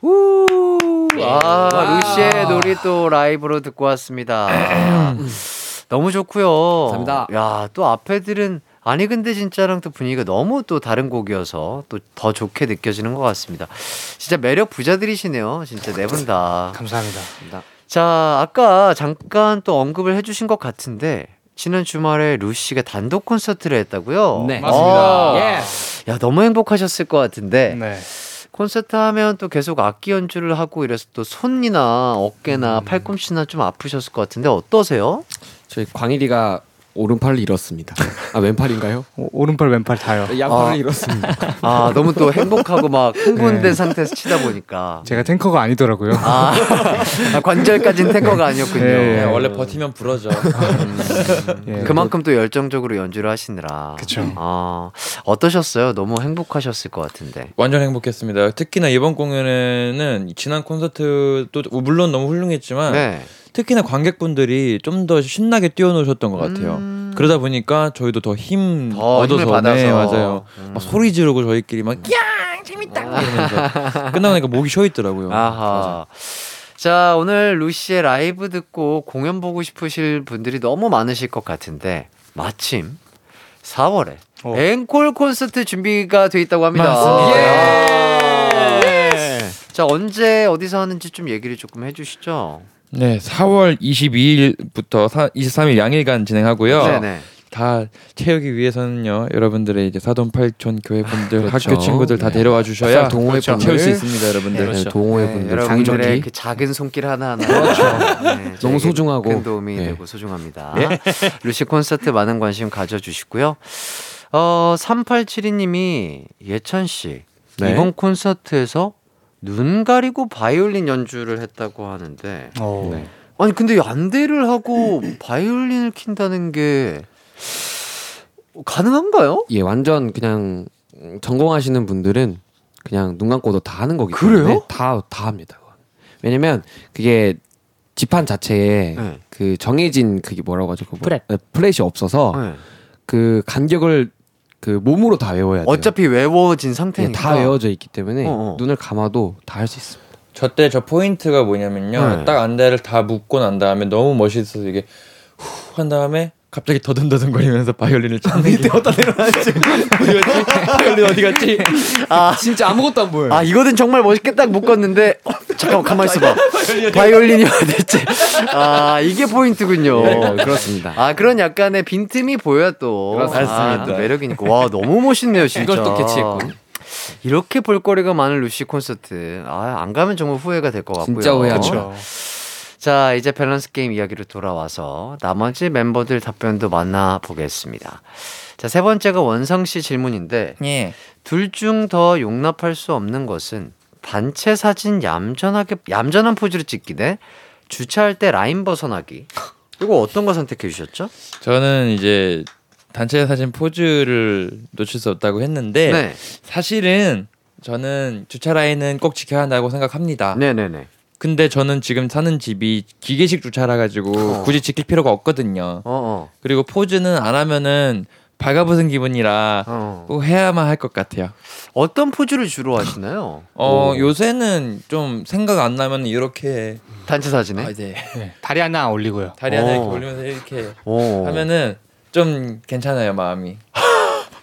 우! 아, 루시의 놀이 또 라이브로 듣고 왔습니다. [CLEARS THROAT] [CLEARS THROAT] 너무 좋고요. 감사합니다. 야, 또 앞에들은 아니 근데 진짜랑 또 분위기가 너무 또 다른 곡이어서 또 더 좋게 느껴지는 것 같습니다. 진짜 매력 부자들이시네요. 진짜 네 분 다. 감사합니다. 자, 아까 잠깐 또 언급을 해주신 것 같은데 지난 주말에 루시가 단독 콘서트를 했다고요? 네. 맞습니다. 예. 야, 너무 행복하셨을 것 같은데 네. 콘서트 하면 또 계속 악기 연주를 하고 이래서 또 손이나 어깨나 음. 팔꿈치나 좀 아프셨을 것 같은데 어떠세요? 저희 광일이가 오른팔을 잃었습니다. 아 왼팔인가요? 오- 오른팔 왼팔 다요. 양팔을 아. 잃었습니다. 아, 너무 또 행복하고 막 [LAUGHS] 흥분된 네. 상태에서 치다 보니까. 제가 탱커가 아니더라고요. 아, 아, 관절까지는 탱커가 아니었군요. 네, 네, 원래 버티면 부러져. 예, 그만큼 또 열정적으로 연주를 하시느라. 그쵸. 아, 어떠셨어요? 너무 행복하셨을 것 같은데. 완전 행복했습니다. 특히나 이번 공연에는 지난 콘서트도 물론 너무 훌륭했지만 네. 특히나 관객분들이 좀 더 신나게 뛰어노셨던 것 같아요. 음. 그러다 보니까 저희도 더힘 더 얻어서 힘을 받아서. 네, 맞아요. 음. 막 소리 지르고 저희끼리 막 야, 재밌다 이러면서 끝나니까 목이 쉬어 있더라고요. 아하. 자, 오늘 루시의 라이브 듣고 공연 보고 싶으실 분들이 너무 많으실 것 같은데, 마침 4월에 어. 앵콜 콘서트 준비가 돼 있다고 합니다. 맞습니다. 예. 자, 언제 어디서 하는지 좀 얘기를 조금 해 주시죠. 네, 4월 22일부터 23일 양일간 진행하고요. 네네. 다 채우기 위해서는요, 여러분들의 이제 사돈 팔촌 교회 분들, 그렇죠. 학교 친구들 다 네. 데려와 주셔야 동호회 채울 분들. 수 있습니다, 여러분들. 네, 동호회 네, 분들 여러분들의 그 작은 손길 하나 하나 그렇죠. 너무 소중하고. 큰 도움이 네. 되고 소중합니다. [LAUGHS] 루시 콘서트 많은 관심 가져주시고요. 어, 3872님이 예찬 씨 네. 이번 콘서트에서 눈 가리고 바이올린 연주를 했다고 하는데 어. 네. 아니 근데 안대를 하고 바이올린을 킨다는 게 가능한가요? 예, 완전 그냥 음, 전공하시는 분들은 그냥 눈 감고도 다 하는 거기 그래요? 때문에 다, 다 합니다. 왜냐면 그게 지판 자체에 네. 그 정해진 그게 뭐라고 하죠? 그 뭐-. 네, 플랫이 없어서 네. 그 간격을 그 몸으로 다 외워야 돼요. 어차피 외워진 예, 상태니까 다 외워져 있기 때문에 어, 어. 눈을 감아도 다 할 수 있습니다. 저때 저 포인트가 뭐냐면요. 네. 딱 안대를 다 묶고 난 다음에 너무 멋있어서 이게 후 한 다음에 갑자기 더듬더듬거리면서 바이올린을 [LAUGHS] 찾는 게 어디다 내려놨지? 어디 갔지? 바이올린 어디 갔지? 아 진짜 아무것도 안 보여요. 아 이거는 정말 멋있게 딱 묶었는데 어, 잠깐만 가만 있어봐 바이올린이 어딨지 아 이게 포인트군요 네, 그렇습니다. 아 그런 약간의 빈틈이 보여 또 그렇습니다. 아, 또 매력이니까 와 너무 멋있네요 진짜 이걸 또 캐치했군. 이렇게 볼거리가 많은 루시 콘서트 아 안 가면 정말 후회가 될 것 같고요 진짜 후회하죠. 자 이제 밸런스 게임 이야기로 돌아와서 나머지 멤버들 답변도 만나보겠습니다 자 세 번째가 원상 씨 질문인데 예. 둘중 더 용납할 수 없는 것은 단체 사진 얌전하게 얌전한 포즈를 찍기 대 주차할 때 라인 벗어나기. 이거 어떤 거 선택해 주셨죠? 저는 이제 단체 사진 포즈를 놓칠 수 없다고 했는데 네. 사실은 저는 주차 라인은 꼭 지켜야 한다고 생각합니다. 네네네. 근데 저는 지금 사는 집이 기계식 주차라 가지고 어. 굳이 지킬 필요가 없거든요. 어, 어. 그리고 포즈는 안 하면은 발가벗은 기분이라 어. 꼭 해야만 할 것 같아요. 어떤 포즈를 주로 하시나요? 어 오. 요새는 좀 생각 안 나면 이렇게 단체 사진에? 아, 이제 네, 다리 하나 올리고요. 다리 하나 이렇게 오. 올리면서 이렇게 오. 하면은 좀 괜찮아요 마음이.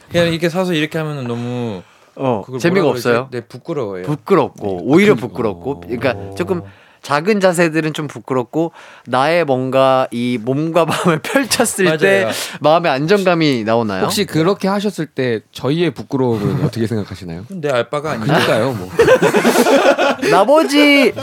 그냥 이렇게 서서 이렇게 하면은 너무 어, 재미가 그러지? 없어요? 네 부끄러워요. 부끄럽고 오히려 부끄럽고 그러니까 조금 작은 자세들은 좀 부끄럽고 나의 뭔가 이 몸과 마음을 [LAUGHS] 펼쳤을 때 맞아요. 마음의 안정감이 나오나요? 혹시 그렇게 하셨을 때 저희의 부끄러움은 [LAUGHS] 어떻게 생각하시나요? 내 알바가 아니야. 그러니까요, 뭐. [LAUGHS] 나머지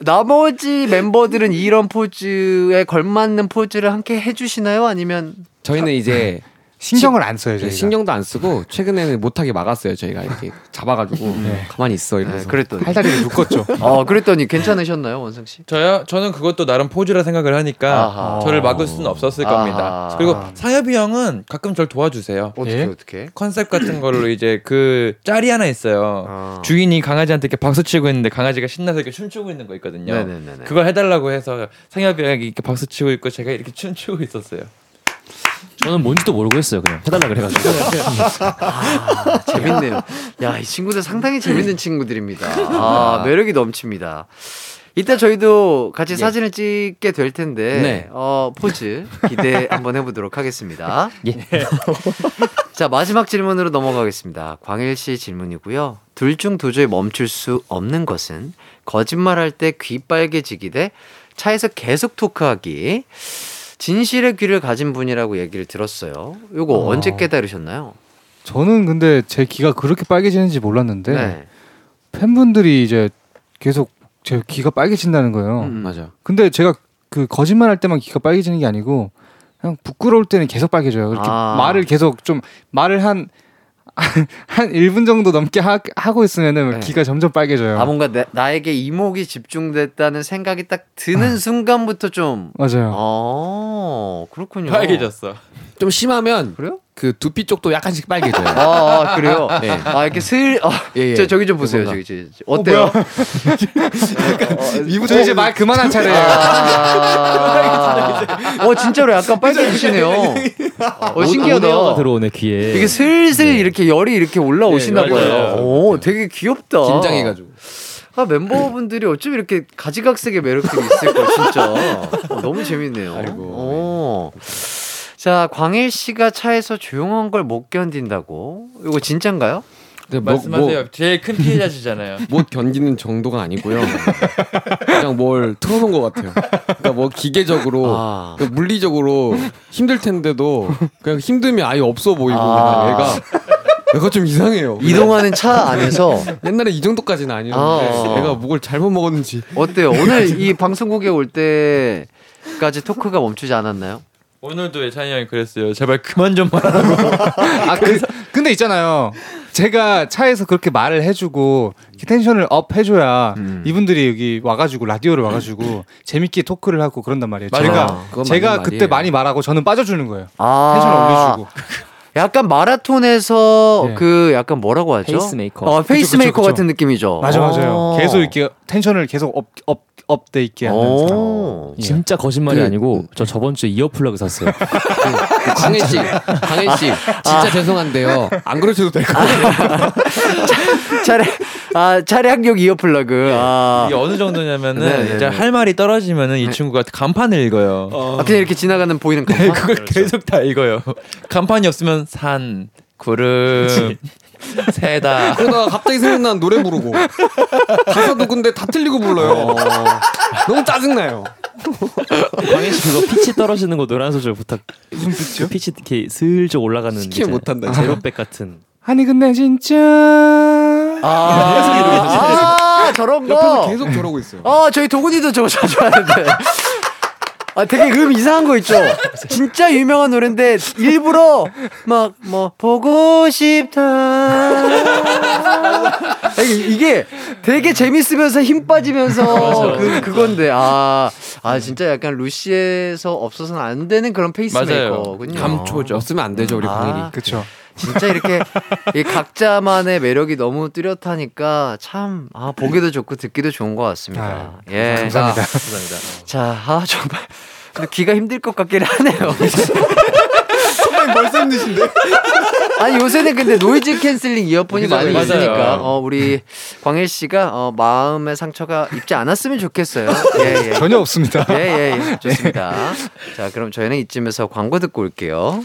나머지 멤버들은 이런 포즈에 걸맞는 포즈를 함께 해주시나요? 아니면 저희는 이제 신경을 안 써요, 네, 저희가. 신경도 안 쓰고 최근에는 못하게 막았어요. 저희가 이렇게 잡아가지고 가만히 있어 네, 이러면서. 그랬더니 팔다리를 묶었죠. [LAUGHS] 어 그랬더니 괜찮으셨나요, 원상 씨? 저요 저는 그것도 나름 포즈라 생각을 하니까 아하. 저를 막을 수는 없었을 아하. 겁니다. 그리고 상엽이 형은 가끔 절 도와주세요. 어떻게 예? 어떻게? 컨셉 같은 걸로 이제 그 짤이 하나 있어요. 아. 주인이 강아지한테 이렇게 박수 치고 있는데 강아지가 신나서 이렇게 춤추고 있는 거 있거든요. 네네네네. 그걸 해달라고 해서 상엽이 형이 이렇게 박수 치고 있고 제가 이렇게 춤추고 있었어요. 저는 뭔지도 모르겠어요. 그냥 해달라 그래가지고. 아, 재밌네요. 야, 이 친구들 상당히 재밌는 친구들입니다. 아, 매력이 넘칩니다. 이따 저희도 같이 사진을 찍게 될 텐데, 네. 어, 포즈 기대 한번 해보도록 하겠습니다. 예. [LAUGHS] 자, 마지막 질문으로 넘어가겠습니다. 광일 씨 질문이고요. 둘 중 도저히 멈출 수 없는 것은 거짓말할 때 귀 빨개지기 대 차에서 계속 토크하기. 진실의 귀를 가진 분이라고 얘기를 들었어요. 요거 어. 언제 깨달으셨나요? 저는 근데 제 귀가 그렇게 빨개지는지 몰랐는데 네. 팬분들이 이제 계속 제 귀가 빨개진다는 거예요. 음. 맞아. 근데 제가 그 거짓말 할 때만 귀가 빨개지는 게 아니고 그냥 부끄러울 때는 계속 빨개져요. 이렇게 아. 말을 계속 좀 말을 한 한 1분 정도 넘게 하, 하고 있으면은 네. 귀가 점점 빨개져요. 아 뭔가 내, 나에게 이목이 집중됐다는 생각이 딱 드는 순간부터 좀 맞아요. 어, 그렇군요. 빨개졌어. 좀 심하면 그래요? 그 두피 쪽도 약간씩 빨개져요. 아, 아, 그래요? [LAUGHS] 네. 아 이렇게 슬 아, 예, 예. 저 저기 좀 보세요. 저기, 저기, 저기. 어때요? 저 이제 말 그만한 차례예요. 아, [LAUGHS] 어 진짜로 약간 빨개지시네요. [LAUGHS] 어 신기하다. 들어오네 귀에. 이게 슬슬 이렇게 열이 이렇게 올라오시나 네, 봐요. 오, 되게 귀엽다. 긴장해가지고. 아, 멤버분들이 어쩜 이렇게 가지각색의 매력들이 있을까, 진짜. 어, 너무 재밌네요. 오. 자, 광일 씨가 차에서 조용한 걸 못 견딘다고? 이거 진짠가요? 네, 뭐, 말씀하세요. 뭐, 제일 큰 피해자시잖아요. [LAUGHS] 못 견디는 정도가 아니고요. 그냥 뭘 틀어놓은 것 같아요. 그러니까 뭐 기계적으로, 아. 그 물리적으로 힘들 텐데도 그냥 힘듦이 아예 없어 보이고 아. 얘가 얘가 좀 이상해요. 이동하는 차 안에서 옛날에 이 정도까지는 아니었는데 아. 내가 뭘 잘못 먹었는지 어때요? 오늘 이 방송국에 올 때까지 토크가 멈추지 않았나요? 오늘도 예찬이 형이 그랬어요. 제발 그만 좀 말하라고. 아, 그, 근데 있잖아요. 제가 차에서 그렇게 말을 해주고 텐션을 up 해줘야 음. 이분들이 여기 와가지고 라디오를 와가지고 재밌게 토크를 하고 그런단 말이에요. 맞아요. 제가 제가 그때. 많이 말하고 저는 빠져주는 거예요. 아. 텐션을 올려주고. 약간 마라톤에서 네. 그 약간 뭐라고 하죠? 페이스메이커. 어, 페이스메이커 그쵸, 그쵸, 그쵸. 같은 느낌이죠. 맞아 맞아요. 어. 계속 이렇게 tension을 계속 up, up, up돼 있게 하는 사람. 오. 예. 진짜 거짓말이 그- 아니고 저 저번 주에 이어 플러그 샀어요. [LAUGHS] 그 광일 씨, 광일 씨, 진짜 죄송한데요. 안 그러셔도 될 것 같아요. [LAUGHS] 차례 아 차량용 earplug. 아. 이게 어느 정도냐면은 네, 네, 이제 네. 할 말이 떨어지면은 이 친구가 간판을 읽어요. 아, 그냥 이렇게 지나가는 보이는 간판. 네, 그걸 계속 다 읽어요. 간판이 없으면 산, 구름, 새다. 그러다가 갑자기 생각난 노래 부르고 가사도 근데 다 틀리고 불러요. 너무 짜증나요. 광희 씨 그거 피치 떨어지는 거 노래 한 소절 부탁. 무슨 뜻이요? 피치 이렇게 슬쩍 올라가는 이제 못한다, 제로백 같은. 아니 근데 진짜 아, 아, 저런 옆에서 거. 계속 저러고 있어요. 어, 저희 도훈이도 저거 자주 하는데. 아, 되게 음 이상한 거 있죠? 진짜 유명한 노래인데, 일부러, 막, 뭐, 보고 싶다. 이게, 이게 되게 재밌으면서 힘 빠지면서 그, 그건데, 아, 아, 진짜 약간 루시에서 없어서는 안 되는 그런 페이스메이커군요. 감초죠. 없으면 안 되죠, 우리 아. 광일이. 그쵸. 진짜 이렇게 이 각자만의 매력이 너무 뚜렷하니까 참 아, 보기도 좋고 듣기도 좋은 것 같습니다. 예. 감사합니다. 아, 자, 아 정말 근데 귀가 힘들 것 같긴 하네요. 선배님 벌써 힘드신데? 아니 요새는 근데 noise cancelling 이어폰이 많이 맞아요. 있으니까 어, 우리 광일 씨가 어, 마음의 상처가 입지 않았으면 좋겠어요. 예, 예. 전혀 없습니다. 예, 예, 예. 좋습니다. 자, 그럼 저희는 이쯤에서 광고 듣고 올게요.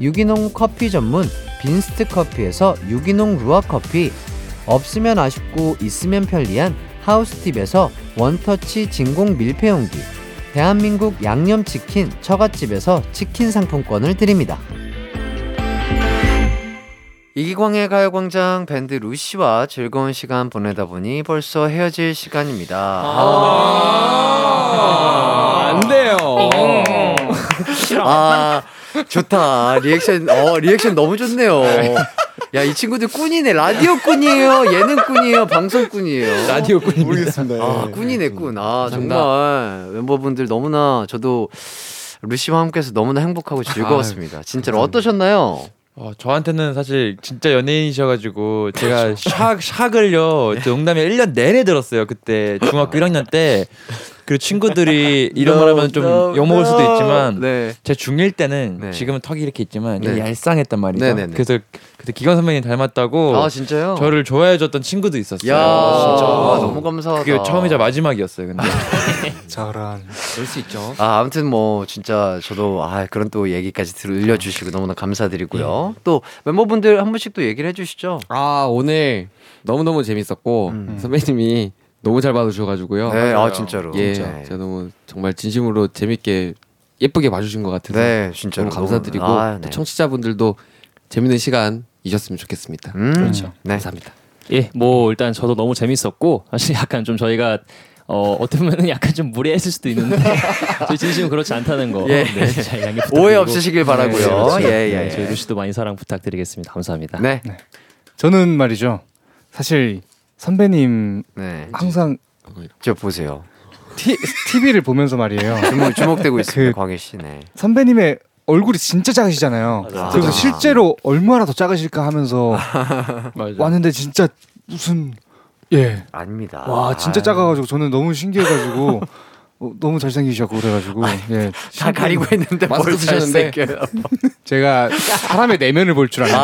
유기농 커피 전문 빈스트 커피에서 유기농 루아 커피, 없으면 아쉽고 있으면 편리한 하우스팁에서 원터치 진공 밀폐용기, 대한민국 양념치킨 처갓집에서 치킨 상품권을 드립니다. 이기광의 가요광장 밴드 루시와 즐거운 시간 보내다 보니 벌써 헤어질 시간입니다. 아, 안 돼요. [LAUGHS] 아, 좋다. 리액션, 어, 리액션 너무 좋네요. 야, 이 친구들 꾼이네. 라디오 꾼이에요. 예능 꾼이에요. 방송 꾼이에요. 라디오 꾼입니다. 모르겠습니다. 아, 예. 꾼이네, 꾼. 아, 정말 멤버분들 너무나 저도 루시와 함께해서 너무나 행복하고 즐거웠습니다. 진짜로 어떠셨나요? 어, 저한테는 사실 진짜 연예인이셔가지고 제가 샥 샥을요 [LAUGHS] 농담에 1년 내내 들었어요 그때 중학교 1학년 때 그리고 친구들이 [LAUGHS] 이런 말 하면 좀 No, 욕먹을 수도 no. 있지만 네. 제 중1 때는 네. 지금은 턱이 이렇게 있지만 네. 얄쌍했단 말이죠 네네네. 그래서 그때 기관 선배님 닮았다고 아, 진짜요? 저를 좋아해 줬던 친구도 있었어요 야, 진짜 아, 너무 감사하다. 그게 처음이자 마지막이었어요 근데 [LAUGHS] 저런. 그럴 수 있죠. 아, 아무튼 뭐 진짜 저도 아 그런 또 얘기까지 들려 주시고 너무나 감사드리고요. 또 멤버분들 한 분씩 또 얘기를 해 주시죠. 아 오늘 너무 너무 재밌었고 선배님이 너무 잘 봐주셔가지고요. 네, 아 진짜로. 예, 네. 제가 너무 정말 진심으로 재밌게 예쁘게 봐주신 것 같아서 네, 진짜로 너무 감사드리고 아, 네. 또 청취자분들도 재밌는 시간이셨으면 좋겠습니다. 음, 그렇죠. 네. 감사합니다. 예, 뭐 일단 저도 너무 재밌었고 사실 약간 좀 저희가 어 어떻게 보면 약간 좀 무리했을 수도 있는데 [LAUGHS] 저희 진심은 그렇지 않다는 거 예. 네, 잘 양해 부탁드리고 오해 없으시길 바라고요. 네, 그렇죠. 예, 예, 네, 예. 저희 루시도 많이 사랑 부탁드리겠습니다. 감사합니다. 네. 저는 말이죠. 사실 선배님 네. 항상 저 보세요. 티, TV를 보면서 말이에요. 주목, 주목되고 있습니다. 그- 광희 씨. 네. 선배님의 얼굴이 진짜 작으시잖아요. 맞아. 그래서 맞아. 실제로 얼마나 더 작으실까 하면서. [LAUGHS] 왔는데 진짜 무슨 예. 아닙니다. 와 진짜 아, 작아가지고 저는 너무 신기해가지고 [LAUGHS] 어, 너무 잘생기셨고 그래가지고 예. 다 가리고 했는데 뭘 마스크 쓰셨는데. [LAUGHS] 제가 사람의 내면을 볼 줄 압니다.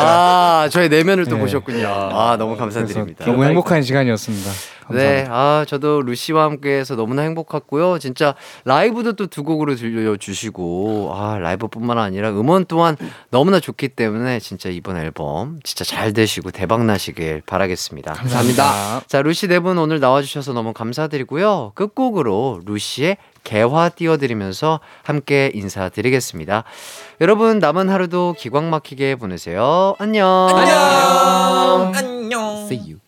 아, 저의 내면을 또 네. 보셨군요. 아, 너무 감사드립니다. 너무 행복한 시간이었습니다. 감사합니다. 네, 아, 저도 루시와 함께해서 너무나 행복했고요. 진짜 라이브도 또 두 곡으로 들려주시고, 아, 라이브뿐만 아니라 음원 또한 너무나 좋기 때문에 진짜 이번 앨범 진짜 잘 되시고 대박 나시길 바라겠습니다. 감사합니다. 자, 루시 네 분 오늘 나와주셔서 너무 감사드리고요. 끝곡으로 루시의 개화 띄워드리면서 함께 인사드리겠습니다. 여러분, 남은 하루도 기광 막히게 보내세요. 안녕. 안녕. 안녕. See you.